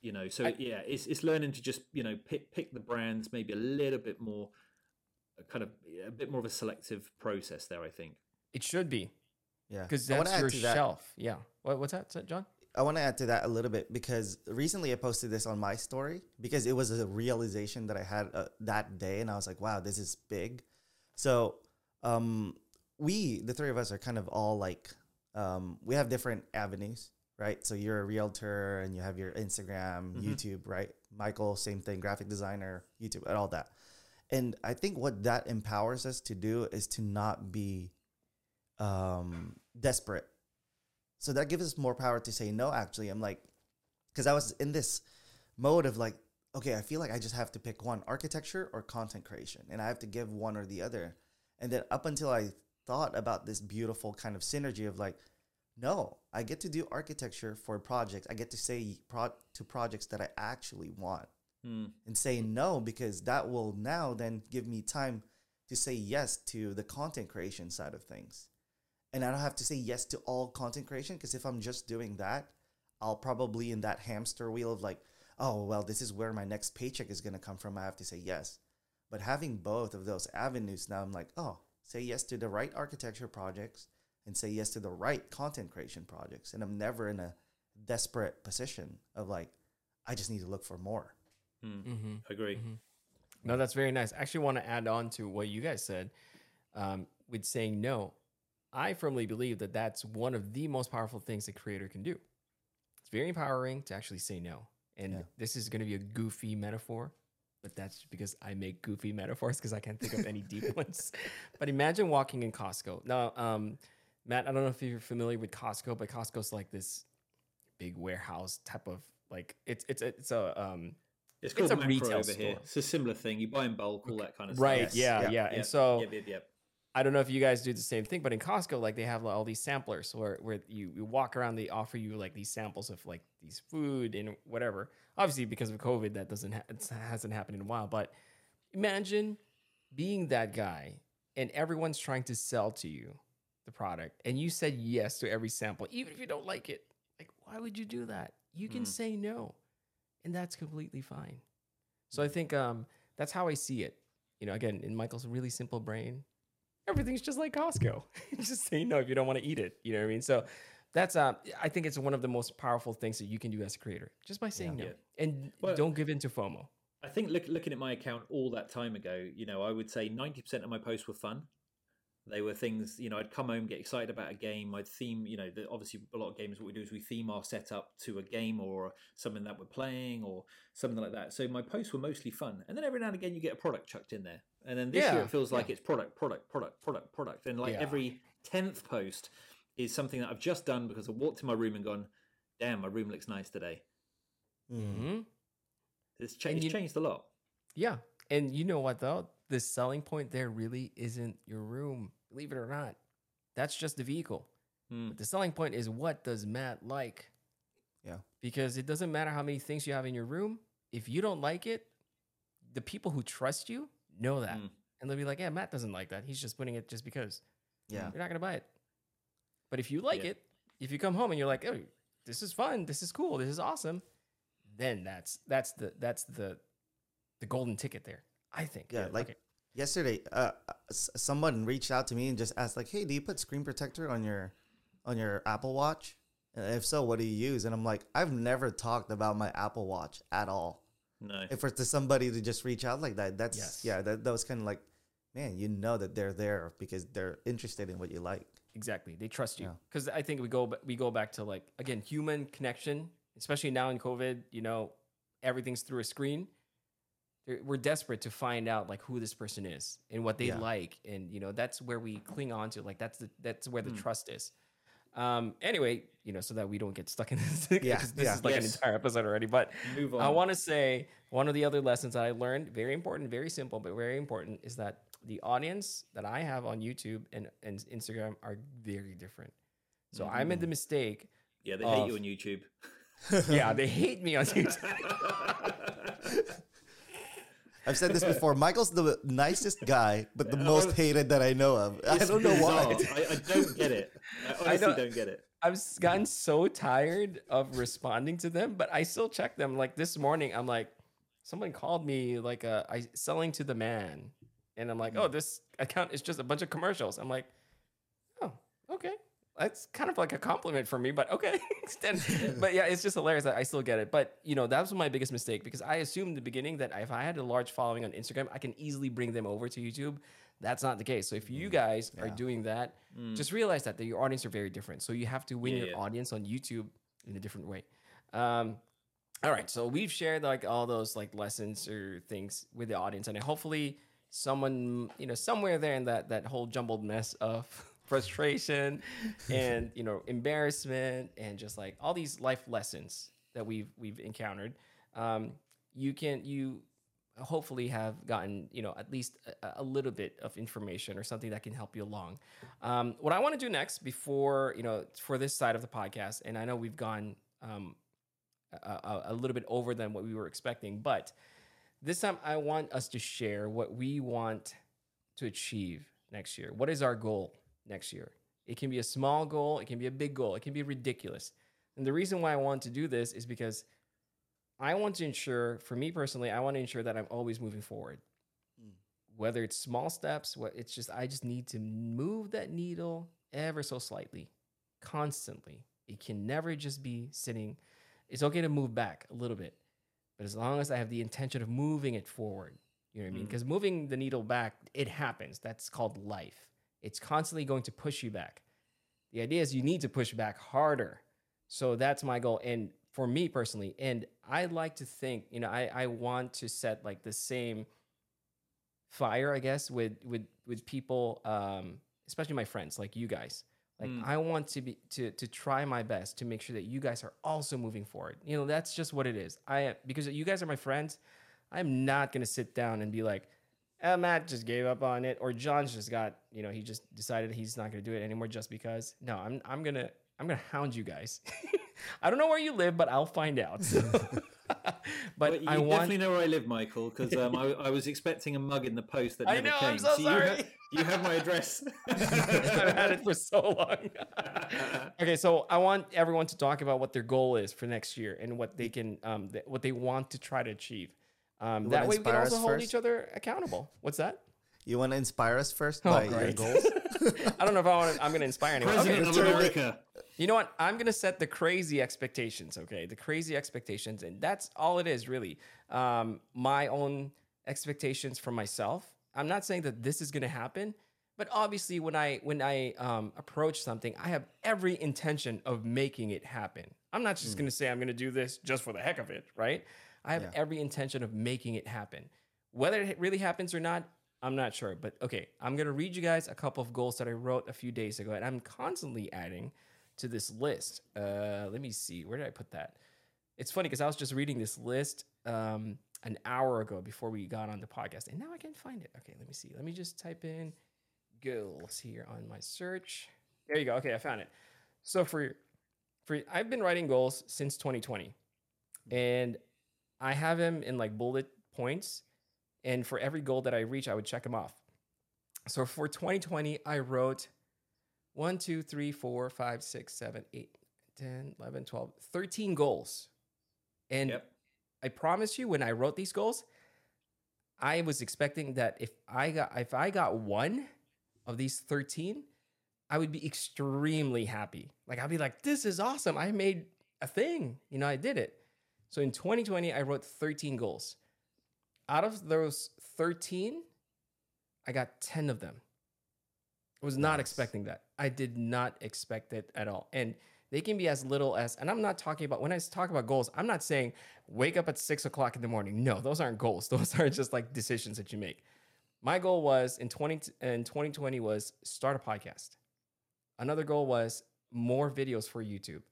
You know, so yeah, it's it's learning to just you know pick pick the brands maybe a little bit more, uh, kind of a bit more of a selective process there. I think. It should be Yeah, because I wanna that's add your to that- shelf. Yeah. What, what's that, John? I want to add to that a little bit because recently I posted this on my story because it was a realization that I had uh, that day, and I was like, "Wow, this is big." So, um, we, the three of us, are kind of all like, um, we have different avenues, right? So you're a realtor, and you have your Instagram, Mhm. YouTube, right? Michael, same thing, graphic designer, YouTube, and all that. And I think what that empowers us to do is to not be um, desperate. So that gives us more power to say no actually i'm like because i was in this mode of like okay i feel like i just have to pick one architecture or content creation and i have to give one or the other. And then up until i thought about this beautiful kind of synergy of like no i get to do architecture for projects. I get to say pro- to projects that i actually want Hmm. and say no because that will now then give me time to say yes to the content creation side of things. And I don't have to say yes to all content creation because if I'm just doing that, I'll probably in that hamster wheel of like, oh, well, this is where my next paycheck is going to come from. I have to say yes. But having both of those avenues now, I'm like, oh, say yes to the right architecture projects and say yes to the right content creation projects. And I'm never in a desperate position of like, I just need to look for more. Hmm. Mm-hmm. Agree. No, that's very nice. I actually want to add on to what you guys said um, with saying no. I firmly believe that that's one of the most powerful things a creator can do. It's very empowering to actually say no. And Yeah. this is going to be a goofy metaphor, but that's because I make goofy metaphors because I can't think of any deep ones. But imagine walking in Costco. Now, um, Matt, I don't know if you're familiar with Costco, but Costco's like this big warehouse type of like it's it's it's a um, It's called a retail over here. store. It's a similar thing. You buy in bulk, all that kind of right, stuff. yeah, Yeah. yeah, Yep, and so. yep, yep, yep. I don't know if you guys do the same thing, but in Costco, like they have like, all these samplers where, where you, you walk around, they offer you like these samples of like these food and whatever. Obviously, because of COVID, that doesn't ha- it hasn't happened in a while. But imagine being that guy and everyone's trying to sell to you the product, and you said yes to every sample, even if you don't like it. Like, why would you do that? You can Mm. say no, and that's completely fine. So I think um, that's how I see it. You know, again, in Michael's really simple brain, everything's just like Costco. just say no if you don't want to eat it. You know what I mean? So that's uh, I think it's one of the most powerful things that you can do as a creator, just by saying no Yeah. and Well- don't give in to FOMO. I think look, looking at my account all that time ago, you know, I would say 90% of my posts were fun. They were things, you know, I'd come home, get excited about a game. I'd theme, you know, the, obviously a lot of games, what we do is we theme our setup to a game or something that we're playing or something like that. So my posts were mostly fun. And then every now and again, you get a product chucked in there. And then this year it feels like yeah. it's product, product, product, product, product. And like Yeah. every 10th post is something that I've just done because I walked in my room and gone, damn, my room looks nice today. Mm-hmm. It's, cha- it's you- changed a lot. Yeah. And you know what though? The selling point there really isn't your room, believe it or not. That's just the vehicle. But the selling point is what does Matt like? Yeah. Because it doesn't matter how many things you have in your room. If you don't like it, the people who trust you know that, Mm. and they'll be like, "Yeah, Matt doesn't like that. He's just putting it just because." Yeah. You're not gonna buy it. But if you like Yeah. it, if you come home and you're like, "Oh, this is fun. This is cool. This is awesome," then that's that's the that's the the golden ticket there. I think. Yeah, like yesterday, uh, someone reached out to me and just asked, like, "Hey, do you put screen protector on your on your Apple Watch? And if so, what do you use?" And I'm like, "I've never talked about my Apple Watch at all. No. If it's to somebody to just reach out like that, that's Yes. yeah, that, that was kind of like, man, you know that they're there because they're interested in what you like. Exactly. They trust you Yeah. because I think we go we go back to like again human connection, especially now in COVID. You know, everything's through a screen. They're- We're desperate to find out like who this person is and what they Yeah. like, and you know that's where we cling on to. Like that's the that's where the Hmm. trust is. Um. Anyway, you know, so that we don't get stuck in this. Yeah, 'cause this yeah. is like an entire episode already. But Move on. I want to say one of the other lessons that I learned, very important, very simple, but very important, is that the audience that I have on YouTube and, and Instagram are very different. So I made the mistake. yeah, they hate you on YouTube. Yeah, they hate me on YouTube. I've said this before. Michael's the nicest guy, but the most hated that I know of. I don't know why. I, I don't get it. I honestly don't- don't get it. I've gotten so tired of responding to them, but I still check them. Like this morning, I'm like, someone called me like uh, I selling to the man, and I'm like, oh, this account is just a bunch of commercials. I'm like, oh, okay, that's kind of like a compliment for me, but okay. But yeah, it's just hilarious that I still get it. But you know, that was my biggest mistake because I assumed in the beginning that if I had a large following on Instagram, I can easily bring them over to YouTube. That's not the case. So if you guys are doing that, just realize that, that your audience are very different. So you have to win Yeah, your yeah. audience on YouTube in a different way. Um, all right, so we've shared like all those like lessons or things with the audience, and hopefully someone you know somewhere there in that that whole jumbled mess of frustration and you know embarrassment and just like all these life lessons that we've we've encountered, um, you can you hopefully have gotten you know at least a, a little bit of information or something that can help you along. Um, what i want to do next before you know for this side of the podcast and i know we've gone um, a, a, a little bit over than what we were expecting but this time i want us to share what we want to achieve next year. What is our goal next year it can be a small goal it can be a big goal it can be ridiculous and the reason why i want to do this is because I want to ensure, for me personally, I want to ensure that I'm always moving forward. Mm. Whether it's small steps, what it's just I just need to move that needle ever so slightly, constantly. It can never just be sitting. It's okay to move back a little bit, but as long as I have the intention of moving it forward, you know what I mean? Mm. Because moving the needle back, it happens. That's called life. It's constantly going to push you back. The idea is you need to push back harder. So that's my goal. And for me personally, and I like to think, you know, I, I want to set like the same fire, I guess, with with with people, um, especially my friends, like you guys. Like Mm. I want to be to to try my best to make sure that you guys are also moving forward. You know, that's just what it is. I because you guys are my friends, I'm not gonna sit down and be like, eh, Matt just gave up on it, or John's just got, you know, he just decided he's not gonna do it anymore just because. No, I'm I'm gonna I'm gonna hound you guys. I don't know where you live, but I'll find out. but Well, you I want definitely know where I live, Michael, because um, I, I was expecting a mug in the post that I never know, came. I'm so you, sorry. ha- you have my address. I've had it for so long. okay, so I want everyone to talk about what their goal is for next year and what they can, um, th- what they want to try to achieve. Um, that way we can also hold first? each other accountable. What's that? You want to inspire us first Oh, by your great. goals? I don't know if I want. to I'm going to inspire anyone. President Okay. of America. You know what? I'm gonna set the crazy expectations. Okay, the crazy expectations, and that's all it is really. Um, my own expectations for myself. I'm not saying that this is gonna happen, but obviously, when I when I um, approach something, I have every intention of making it happen. I'm not just gonna say I'm gonna do this just for the heck of it, right? I have Yeah. every intention of making it happen. Whether it really happens or not, I'm not sure. But okay, I'm gonna read you guys a couple of goals that I wrote a few days ago, and I'm constantly adding to this list. Uh, let me see, where did I put that? It's funny because I was just reading this list um, an hour ago before we got on the podcast, and now I can't find it. Okay, let me see. Let me just type in goals here on my search. There you go. Okay, I found it. So for for I've been writing goals since 2020, and I have them in like bullet points. And for every goal that I reach, I would check them off. So for 2020, I wrote 1, 2, 3, 4, 5, 6, 7, 8, 10, 11, 12, 13 goals. And Yep. I promise you, when I wrote these goals, I was expecting that if I got if I got one of these 13, I would be extremely happy. Like I'd be like, this is awesome. I made a thing. You know, I did it. So in 2020, I wrote 13 goals. Out of those 13, I got 10 of them. I was not Nice. expecting that. I did not expect it at all. And they can be as little as, and I'm not talking about, when I talk about goals, I'm not saying wake up at six o'clock in the morning. No, those aren't goals. Those are just like decisions that you make. My goal was in 20, in 2020 was start a podcast. Another goal was more videos for YouTube.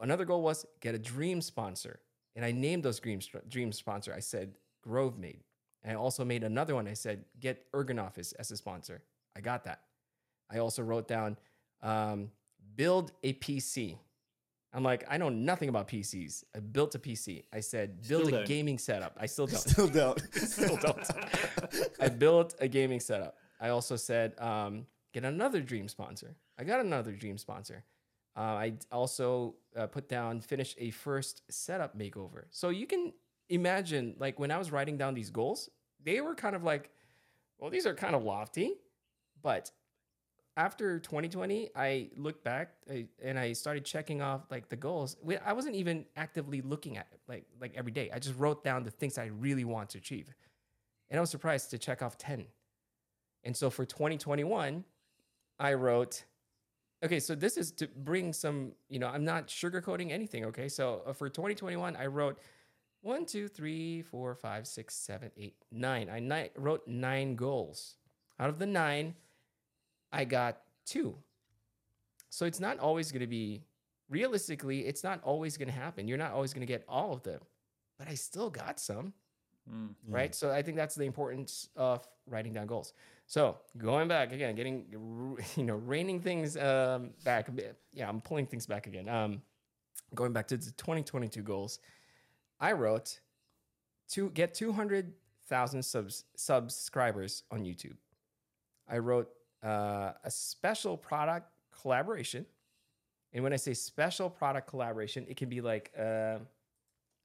Another goal was get a dream sponsor. And I named those dream, dream sponsor. I said Grovemade. And I also made another one. I said get Ergonofis as a sponsor. I got that. I also wrote down um, build a PC. I'm like, I know nothing about PCs. I built a PC. I said build Still a don't. gaming setup. I still don't. Still don't. still don't. I built a gaming setup. I also said, um, get another dream sponsor. I got another dream sponsor. Uh, I also uh, put down, finish a first setup makeover. So you can imagine, like, when I was writing down these goals, they were kind of like, well, these are kind of lofty. But after 2020, I looked back and I started checking off like the goals. I wasn't even actively looking at it like like every day. I just wrote down the things I really want to achieve. And I was surprised to check off 10. And so for 2021, I wrote, okay, so this is to bring some, you know, I'm not sugarcoating anything, okay? So uh, for 2021, I wrote one, two, three, four, five, six, seven, eight, nine. I ni- wrote nine goals. Out of the nine, I got two. So it's not always going to be, realistically, it's not always going to happen. You're not always going to get all of them, but I still got some Mm. right? So I think that's the importance of writing down goals. So going back again, getting you know reining things um, back a bit. Yeah, I'm pulling things back again. Um, going back to the 2022 goals, I wrote to get 200,000 subs subscribers on YouTube. I wrote uh, a special product collaboration, and when I say special product collaboration, it can be like. Uh,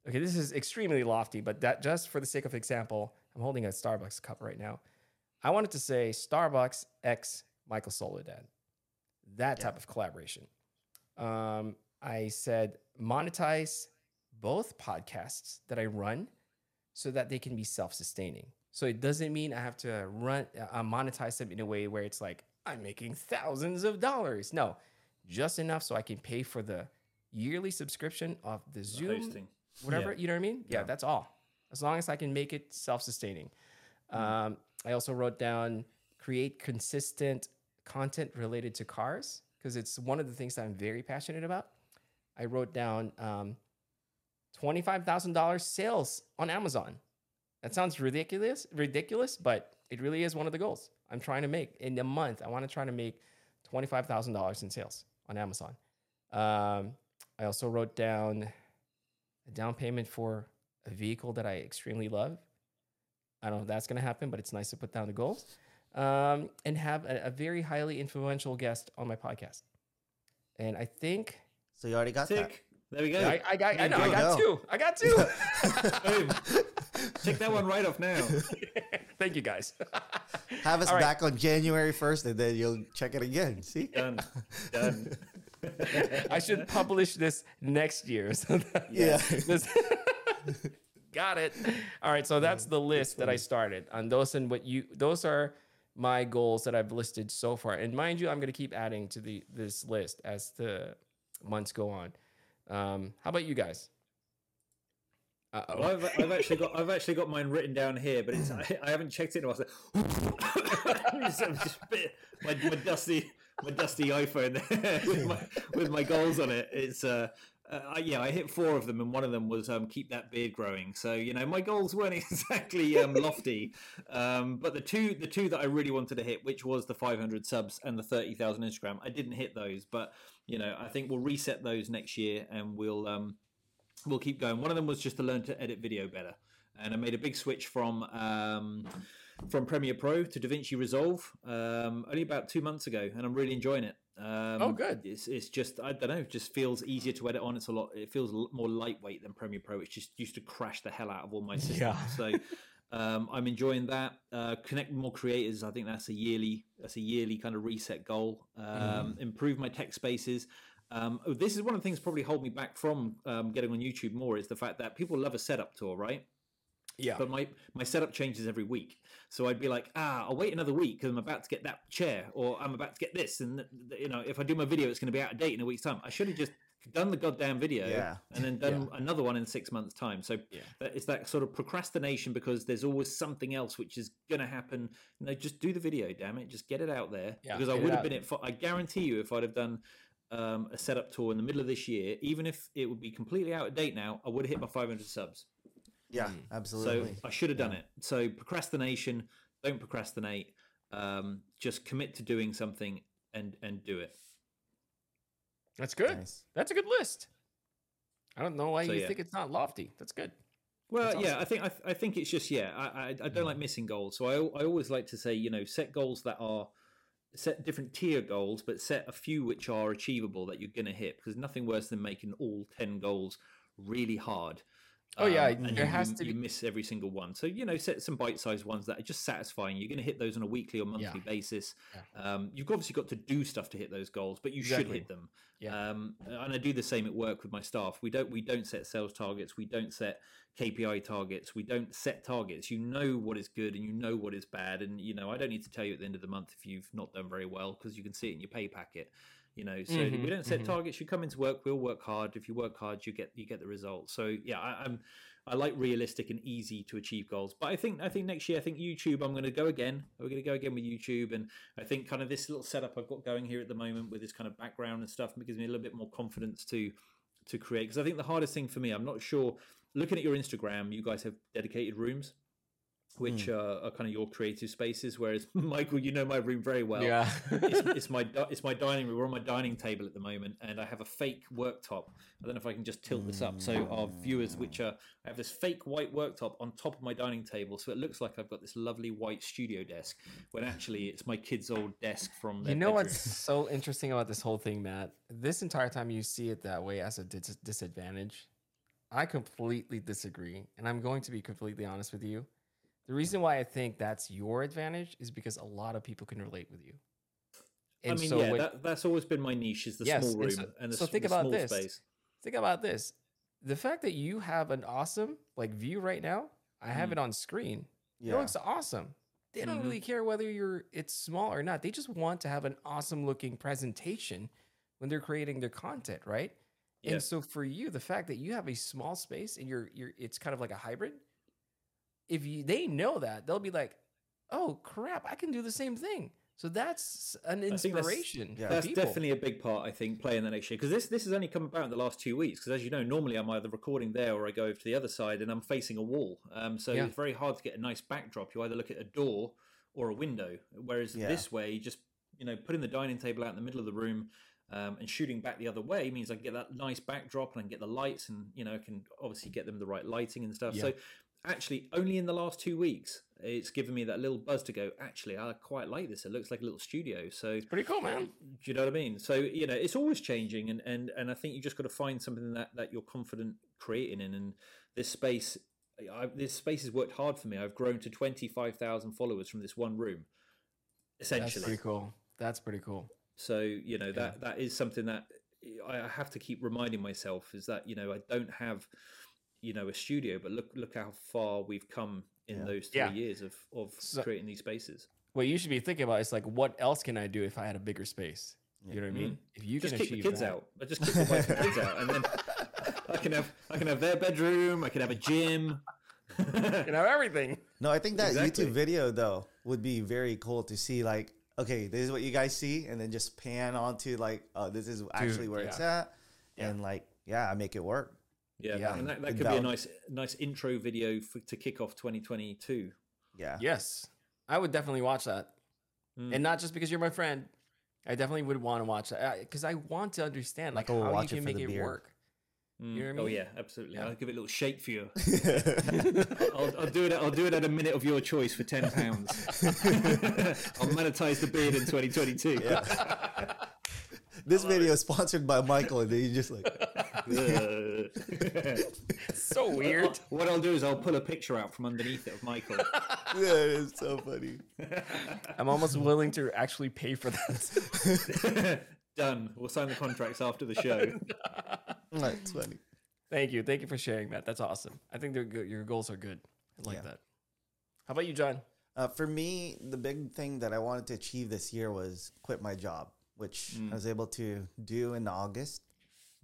Okay, this is extremely lofty, but that just for the sake of example, I'm holding a Starbucks cup right now. I wanted to say Starbucks X Michael Soledad, that type of collaboration. Um, I said monetize both podcasts that I run so that they can be self-sustaining. So it doesn't mean I have to run uh, monetize them in a way where it's like I'm making thousands of dollars. No, just enough so I can pay for the yearly subscription of the Zoom Hosting. whatever Yeah. you know what I mean. Yeah, Yeah. that's all. As long as I can make it self-sustaining. Um, I also wrote down create consistent content related to cars because it's one of the things that I'm very passionate about. I wrote down um, twenty-five thousand dollars sales on Amazon. That sounds ridiculous, ridiculous, but it really is one of the goals I'm trying to make in a month. I want to try to make twenty-five thousand dollars in sales on Amazon. Um, I also wrote down a down payment for a vehicle that I extremely love. I don't know if that's going to happen, but it's nice to put down the goals um, and have a, a very highly influential guest on my podcast. And I think So you already got that. There we go. I, I got, I, know, you I got go. two. I got two. Boom. Tick that one right off now. Thank you guys. Have us All right. back on January 1st and then you'll check it again. See? Done. Done. I should publish this next year. So that- Yeah. this- got it. All right, so that's the list that I started on those and what you those are my goals that I've listed so far. And mind you, I'm going to keep adding to the this list as the months go on. Um, how about you guys? Uh Well, oh. I've, I've actually got I've actually got mine written down here, but it's I, I haven't checked it. in a while, so- Just- I'm just a bit- my, my dusty my dusty iPhone with my with my goals on it. It's uh, uh yeah I hit four of them, and one of them was um keep that beard growing. So you know my goals weren't exactly um lofty, um but the two the two that I really wanted to hit, which was the 500 subs and the 30,000 Instagram, I didn't hit those, but you know I think we'll reset those next year, and we'll um we'll keep going. One of them was just to learn to edit video better. and I made a big switch from um, from Premiere Pro to DaVinci Resolve um, only about two months ago, and I'm really enjoying it. Um, Oh, good. It's, it's just I don't know, it just feels easier to edit on. It's a lot. It feels more lightweight than Premiere Pro. It's just used to crash the hell out of all my systems. Yeah. So um, I'm enjoying that. Uh, connect more creators. I think that's a yearly that's a yearly kind of reset goal. Um, Improve my tech spaces. Um, oh, this is one of the things probably hold me back from um, getting on YouTube more is the fact that people love a setup tour, right? Yeah. But my my setup changes every week, so I'd be like, ah, I'll wait another week because I'm about to get that chair, or I'm about to get this, and you know, if I do my video, it's going to be out of date in a week's time. I should have just done the goddamn video, Yeah. and then done another one in six months' time. So Yeah. it's that sort of procrastination because there's always something else which is going to happen. You know, just do the video, damn it, just get it out there. Yeah, because I would have been it. For, I guarantee you, if I'd have done. Um, a setup tour in the middle of this year, even if it would be completely out of date now, I would have hit my 500 subs. Yeah, So absolutely. So I should have done it. So procrastination, don't procrastinate. Um, just commit to doing something and and do it. That's good. Nice. That's a good list. I don't know why So, you yeah. think it's not lofty. That's good. Well, That's yeah, I think I, th- I think it's just yeah. I I, I don't like missing goals, so I I always like to say you know set goals that are set different tier goals, but set a few which are achievable that you're going to hit because nothing worse than making all ten goals really hard. Oh, yeah, and there you, has you- to you be- miss every single one. So you know, set some bite-sized ones that are just satisfying. You're going to hit those on a weekly or monthly basis. Um, you've obviously got to do stuff to hit those goals, but you should hit them. Yeah. Um, and I do the same at work with my staff. We don't we don't set sales targets. We don't set KPI targets. We don't set targets. You know what is good and you know what is bad. And you know I don't need to tell you at the end of the month if you've not done very well because you can see it in your pay packet. You know, so Mhm, we don't set mhm. targets. You come into work. We'll work hard. If you work hard, you get you get the results. So yeah, I, I'm I like realistic and easy to achieve goals. But I think I think next year I think YouTube I'm going to go again. We're going to go again with YouTube, and I think kind of this little setup I've got going here at the moment with this kind of background and stuff gives me a little bit more confidence to to create. Because I think the hardest thing for me, I'm not sure. Looking at your Instagram, you guys have dedicated rooms. Which uh, are kind of your creative spaces, whereas Michael, you know my room very well yeah. it's, it's my it's my dining room. We're on my dining table at the moment, and I have a fake worktop. I don't know if I can just tilt this up so our viewers, which are I have this fake white worktop on top of my dining table, so it looks like I've got this lovely white studio desk, when actually it's my kid's old desk from. You know bedroom. what's so interesting about this whole thing, Matt? This entire time you see it that way as a dis- disadvantage. I completely disagree, and I'm going to be completely honest with you. The reason why I think that's your advantage is because a lot of people can relate with you. I mean, so yeah, when- that, that's always been my niche is the Yes, small and room so- and the, so think the about small this. space. think about this the fact that you have an awesome like view right now i have Mm. it on screen it Yeah. looks awesome they don't Mhm. really care whether you're it's small or not they just want to have an awesome looking presentation when they're creating their content right Yeah. and so for you the fact that you have a small space and you're you're it's kind of like a hybrid if you they know that they'll be like oh crap i can do the same thing so that's an think that's- inspiration yeah. That's definitely a big part, I think, playing the next year because this this has only come about in the last two weeks. Because as you know, normally I'm either recording there or I go over to the other side and I'm facing a wall. Um, so Yeah. it's very hard to get a nice backdrop. You either look at a door or a window. Whereas Yeah. this way, just you know, putting the dining table out in the middle of the room. Um, and shooting back the other way means I can get that nice backdrop and I can get the lights and you know I can obviously get them the right lighting and stuff. Yeah. So actually, only in the last two weeks, it's given me that little buzz to go. Actually, I quite like this. It looks like a little studio. So it's pretty cool man do you know what I mean? So you know, it's always changing, and and and I think you just got to find something that that you're confident creating in. And this space, I, this space has worked hard for me. I've grown to twenty five thousand followers from this one room, essentially that's pretty cool that's pretty cool So you know that that is something that I have to keep reminding myself is that you know I don't have you know a studio, but look look how far we've come in Yeah. those three Yeah. years of of So- creating these spaces. what you should be thinking about is like, what else can I do if I had a bigger space? You know what I mean? If you Mm-hmm. Just can kick the achieve kids that, out. I just kick the and kids out, and then I can have I can have their bedroom. I can have a gym. you know everything. No, I think that Exactly. YouTube video though would be very cool to see. Like, okay, this is what you guys see, and then just pan onto like, oh, this is actually where it's at, and like, yeah, I make it work. Yeah, Yeah. and that, that Good could be a nice nice intro video for, to kick off 2022. Yeah, Yes, I would definitely watch that, Mm. and not just because you're my friend. I definitely would want to watch that because I want to understand like Michael how you watch it can make it beer. work. You know what I mean? Oh yeah, absolutely. Yeah. I'll give it a little shake for you. I'll, I'll do it. I'll do it at a minute of your choice for ten pounds. I'll monetize the beard in 2022. this video is sponsored by Michael, and then you just like, So weird. what I'll do is I'll pull a picture out from underneath it of Michael. yeah, it's so funny. I'm almost willing to actually pay for that. Done. We'll sign the contracts after the show. It's funny. Thank you. Thank you for sharing that. That's awesome. I think they're good. Your goals are good. I like Yeah. that. How about you, John? Uh, for me, the big thing that I wanted to achieve this year was quit my job, which I was able to do in August.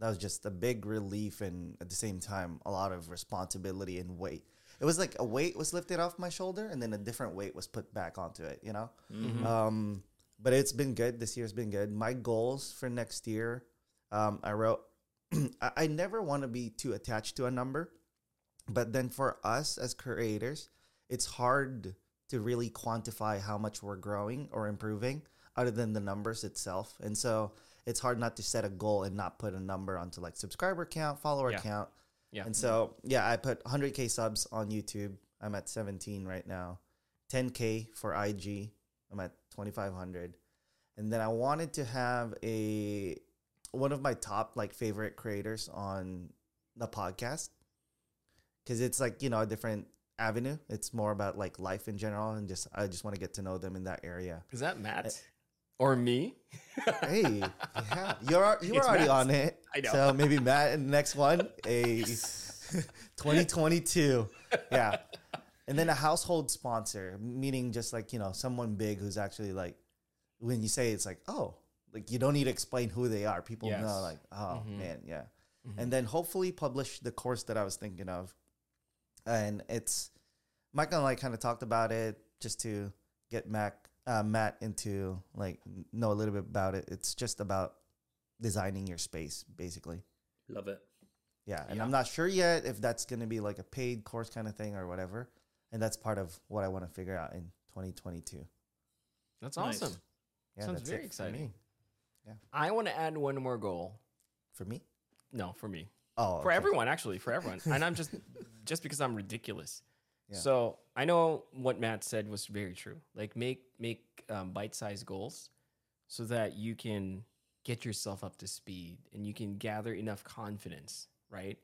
That was just a big relief and at the same time a lot of responsibility and weight. It was like a weight was lifted off my shoulder and then a different weight was put back onto it, you know? Um, but it's been good. This year's been good. My goals for next year, um, I wrote, I, I never want to be too attached to a number. But then for us as creators, it's hard to really quantify how much we're growing or improving other than the numbers itself. And so it's hard not to set a goal and not put a number onto like subscriber count, follower Yeah. count. Yeah. And so, yeah, I put 100K subs on YouTube. I'm at 17 right now. 10K for IG. I'm at 2,500. And then I wanted to have a one of my top like favorite creators on the podcast because it's like you know a different avenue. It's more about like life in general, and just I just want to get to know them in that area. Is that Matt eh, or me? Hey, yeah, you're you were It's already Matt's. on it. I know. So maybe Matt in the next one, a 2022, yeah, and then a household sponsor, meaning just like you know someone big who's actually like when you say it's like oh like you don't need to explain who they are. People Yes. know like oh Mhm. man yeah, and then hopefully publish the course that I was thinking of, and it's Michael and I kind of talked about it just to get Mac uh, Matt into like know a little bit about it. It's just about designing your space, basically. Love it. Yeah, and Yeah. I'm not sure yet if that's gonna be like a paid course kind of thing or whatever. And that's part of what I want to figure out in 2022. That's Nice. awesome. Yeah, Sounds that's very exciting. me. I want to add one more goal. For me? No, for me. Oh, For okay. everyone, actually, for everyone. and I'm just just because I'm ridiculous. Yeah. So I know what Matt said was very true. Like make make um, bite-sized goals so that you can get yourself up to speed and you can gather enough confidence, right?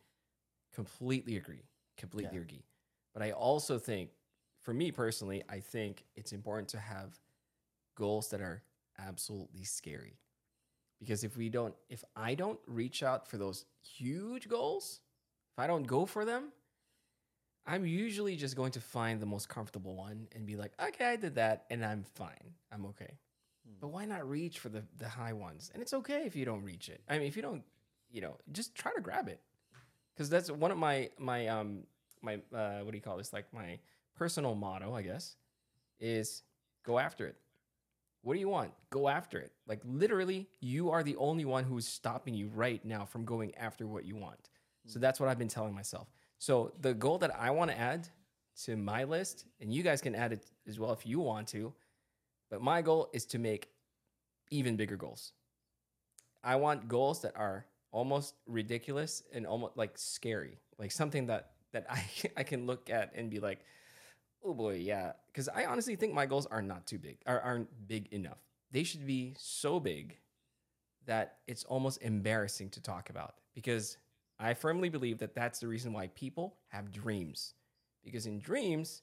Completely agree. Completely Yeah. agree. But I also think, for me personally, I think it's important to have goals that are absolutely scary. Because if we don't, if I don't reach out for those huge goals, if I don't go for them, I'm usually just going to find the most comfortable one and be like, okay, I did that and I'm fine. I'm okay. But why not reach for the, the high ones? And it's okay if you don't reach it. I mean, if you don't, you know, just try to grab it. Cause that's one of my, my, um, my, uh, what do you call this? Like my personal motto, I guess, is go after it. What do you want? Go after it. Like literally, you are the only one who's stopping you right now from going after what you want. So that's what I've been telling myself. So the goal that I want to add to my list, and you guys can add it as well if you want to, but my goal is to make even bigger goals. I want goals that are almost ridiculous and almost like scary, like something that that I I can look at and be like, oh boy, yeah. Because I honestly think my goals are not too big, are, aren't big enough. They should be so big that it's almost embarrassing to talk about. Because I firmly believe that that's the reason why people have dreams. Because in dreams,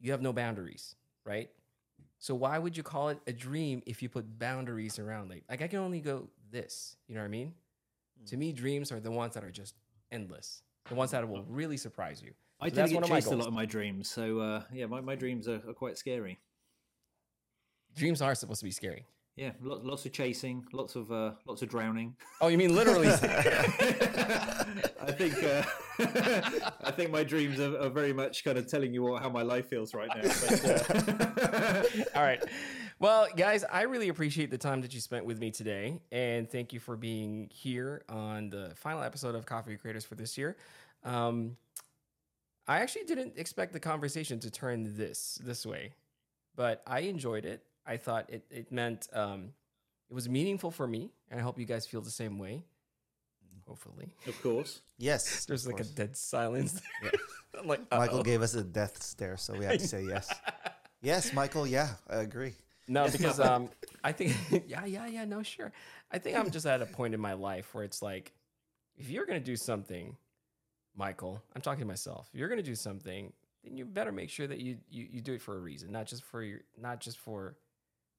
you have no boundaries, right? So why would you call it a dream if you put boundaries around it? Like I can only go this, you know what I mean? To me, dreams are the ones that are just endless, the ones that will really surprise you. I So tend that's to one get of my chased a lot of my dreams. So uh, yeah, my, my dreams are, are quite scary. Dreams are supposed to be scary. Yeah, lots, lots of chasing, lots of uh, lots of drowning. Oh, you mean literally? I think uh, I think my dreams are, are very much kind of telling you what, how my life feels right now. But, uh, All right. Well, guys, I really appreciate the time that you spent with me today. And thank you for being here on the final episode of Coffee Creators for this year. Um, I actually didn't expect the conversation to turn this this way, but I enjoyed it. I thought it, it meant um, it was meaningful for me. And I hope you guys feel the same way. Hopefully. Of course. Yes. There's of like a dead silence. I'm like, Michael uh-oh. gave us a death stare, so we had to say yes. Yes, Michael. Yeah, I agree. No, because um, I think yeah, yeah, yeah. No, sure. I think I'm just at a point in my life where it's like, if you're gonna do something, Michael, I'm talking to myself. If you're gonna do something, then you better make sure that you you, you do it for a reason, not just for your, not just for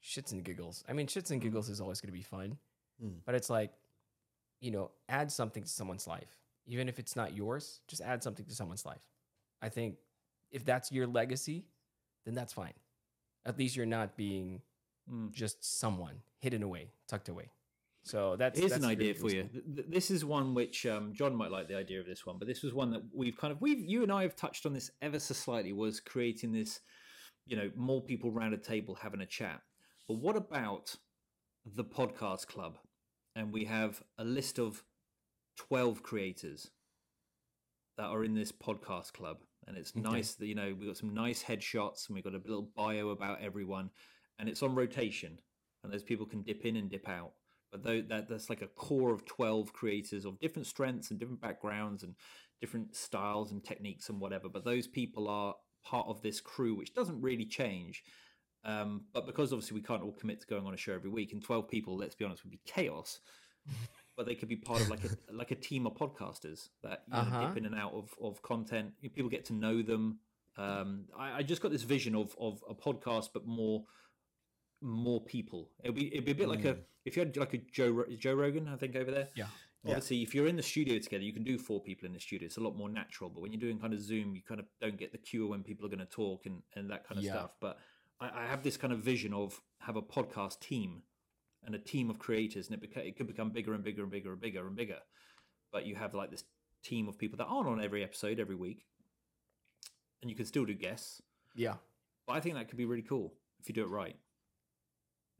shits and giggles. I mean, shits and giggles is always gonna be fun, Mm. but it's like, you know, add something to someone's life, even if it's not yours. Just add something to someone's life. I think if that's your legacy, then that's fine. At least you're not being Mm. just someone hidden away, tucked away. So that's Here's that's an idea for you. reasonable. Th- th- This is one which um, John might like the idea of this one, but this was one that we've kind of we've you and I have touched on this ever so slightly. Was creating this, you know, more people round a table having a chat. But what about the podcast club? And we have a list of twelve creators that are in this podcast club, and it's Okay. nice that you know we've got some nice headshots and we've got a little bio about everyone, and it's on rotation, and those people can dip in and dip out. But though that that's like a core of 12 creators of different strengths and different backgrounds and different styles and techniques and whatever. But those people are part of this crew which doesn't really change um, but because obviously we can't all commit to going on a show every week and 12 people let's be honest would be chaos but they could be part of like a like a team of podcasters that you know, Uh-huh. dip in and out of, of content people get to know them um, I, I just got this vision of of a podcast but more more people. It'd be it'd be a bit like a if you had like a Joe Joe Rogan, I think over there. Yeah. Yeah. Obviously, if you're in the studio together, you can do four people in the studio. It's a lot more natural. But when you're doing kind of Zoom, you kind of don't get the cue when people are going to talk and and that kind of Yeah. stuff. But I, I have this kind of vision of have a podcast team and a team of creators, and it beca- it could become bigger and bigger and bigger and bigger and bigger. But you have like this team of people that aren't on every episode every week, and you can still do guests. Yeah. But I think that could be really cool if you do it right.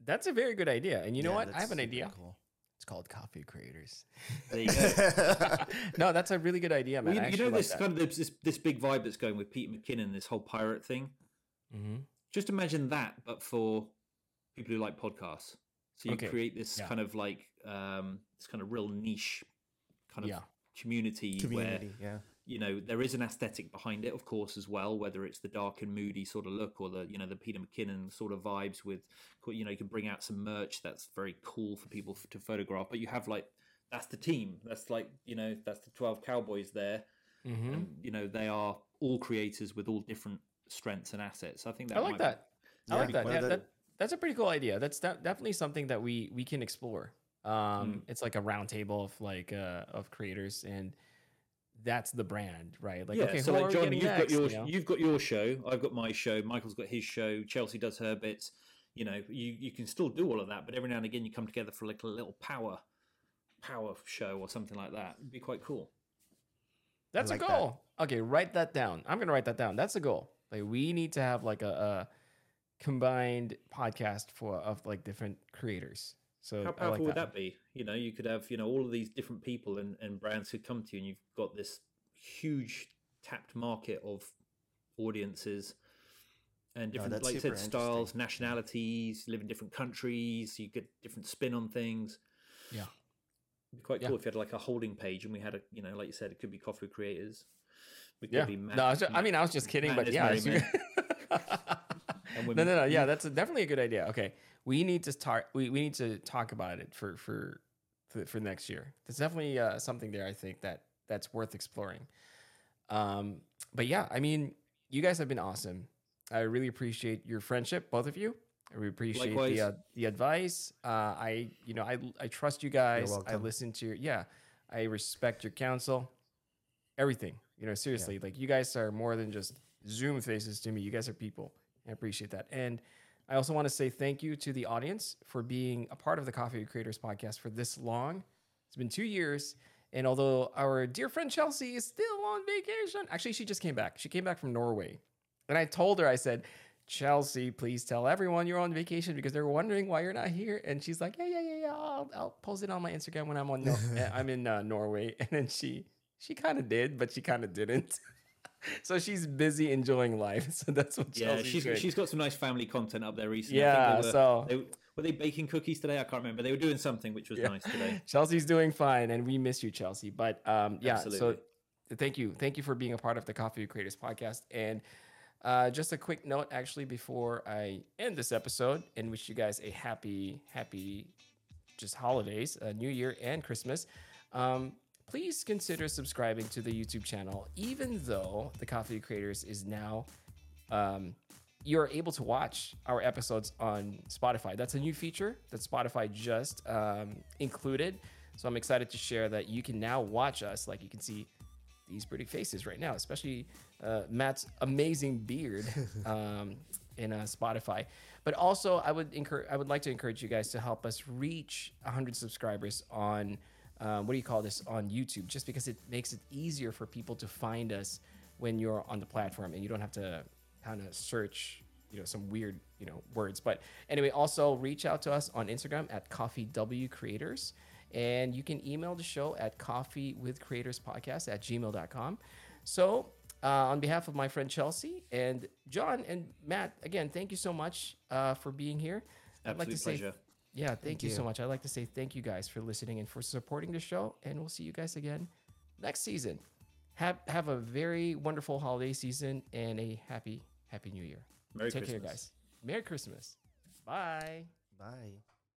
That's a very good idea. And you know Yeah, what? I have an idea. cool. It's called Coffee Creators. There you go. no, that's a really good idea, man. Well, you, you know actually like this that. kind of this, this this big vibe that's going with Pete McKinnon, this whole pirate thing. Mhm. Just imagine that, but for people who like podcasts. So you Okay, create this yeah. kind of like um, this kind of real niche kind of Yeah. community, Community, where yeah. you know there is an aesthetic behind it, of course, as well. Whether it's the dark and moody sort of look, or the you know the Peter McKinnon sort of vibes with, you know, you can bring out some merch that's very cool for people f- to photograph. But you have like that's the team. That's like you know that's the twelve cowboys there Mhm. and you know they are all creators with all different strengths and assets. I think that I like might that. I Yeah, like that. Yeah, that- that, that's a pretty cool idea. That's de- definitely something that we we can explore. Um, Mm. it's like a round table of like uh of creators, and that's the brand, right? Like, yeah. okay, so like we John, you've got your you know? you've got your show. I've got my show. Michael's got his show. Chelsea does her bits. You know, you you can still do all of that, but every now and again you come together for like a little power power show or something like that. It'd be quite cool. That's like a that. goal. Okay, write that down. I'm gonna write that down. That's a goal. Like we need to have like a, a combined podcast for of like different creators. So How powerful like would that. that be? You know, you could have you know all of these different people and, and brands could come to you, and you've got this huge tapped market of audiences and different, that's like you super said, styles, nationalities, live in different countries. You get different spin on things. Yeah. It'd be quite Yeah. cool if you had like a holding page, and we had a you know, like you said, it could be coffee creators. We Yeah. Matt, no, I, was ju- I mean I was just kidding, Matt but yeah. Merry it's- Men. and no, no, no. Yeah, that's a, definitely a good idea. Okay, we need to talk. We, we need to talk about it for for for, next year. There's definitely uh, something there. I think that that's worth exploring. Um, but yeah, I mean, you guys have been awesome. I really appreciate your friendship, both of you. I really appreciate Likewise. the uh, the advice. Uh, I you know I I trust you guys. I listen to your yeah. I respect your counsel. Everything you know, seriously, like you guys are more than just Zoom faces to me. You guys are people. I appreciate that. And I also want to say thank you to the audience for being a part of the Coffee Creators podcast for this long. It's been two years. And although our dear friend Chelsea is still on vacation, actually, she just came back. She came back from Norway. And I told her, I said, Chelsea, please tell everyone you're on vacation because they're wondering why you're not here. And she's like, yeah, yeah, yeah, yeah. I'll, I'll post it on my Instagram when I'm on. Nor- I'm in uh, Norway. And then she, she kind of did, but she kind of didn't. so she's busy enjoying life. So that's what Yeah, Chelsea's she's doing. she's got some nice family content up there recently. Yeah, I think they were, so- they, were they baking cookies today? I can't remember. They were doing something which was nice today. Chelsea's doing fine, and we miss you, Chelsea. But um, yeah, Absolutely. so thank you, thank you for being a part of the Coffee Creators podcast. And uh, just a quick note, actually, before I end this episode, and wish you guys a happy, happy, just holidays, uh, New Year and Christmas. Um, please consider subscribing to the YouTube channel, even though the Coffee Creators is now um, you're able to watch our episodes on Spotify. That's a new feature that Spotify just um, included. So I'm excited to share that you can now watch us. Like you can see these pretty faces right now, especially uh, Matt's amazing beard um, in uh, Spotify. But also, I would encourage, I would like to encourage you guys to help us reach 100 subscribers on um, what do you call this on YouTube, just because it makes it easier for people to find us when you're on the platform and you don't have to kind of search you know some weird you know words. But anyway also reach out to us on instagram at coffee w creators and you can email the show at coffee with creators podcast at gmail.com so uh, on behalf of my friend chelsea and john and matt again thank you so much uh, for being here. I'd like Absolute to say pleasure. Yeah thank, you, so much. I'd like to say thank you guys for listening and for supporting the show and we'll see you guys again next season. Have have a very wonderful holiday season and a happy happy new year. Merry take care guys. Merry christmas. Bye. Bye.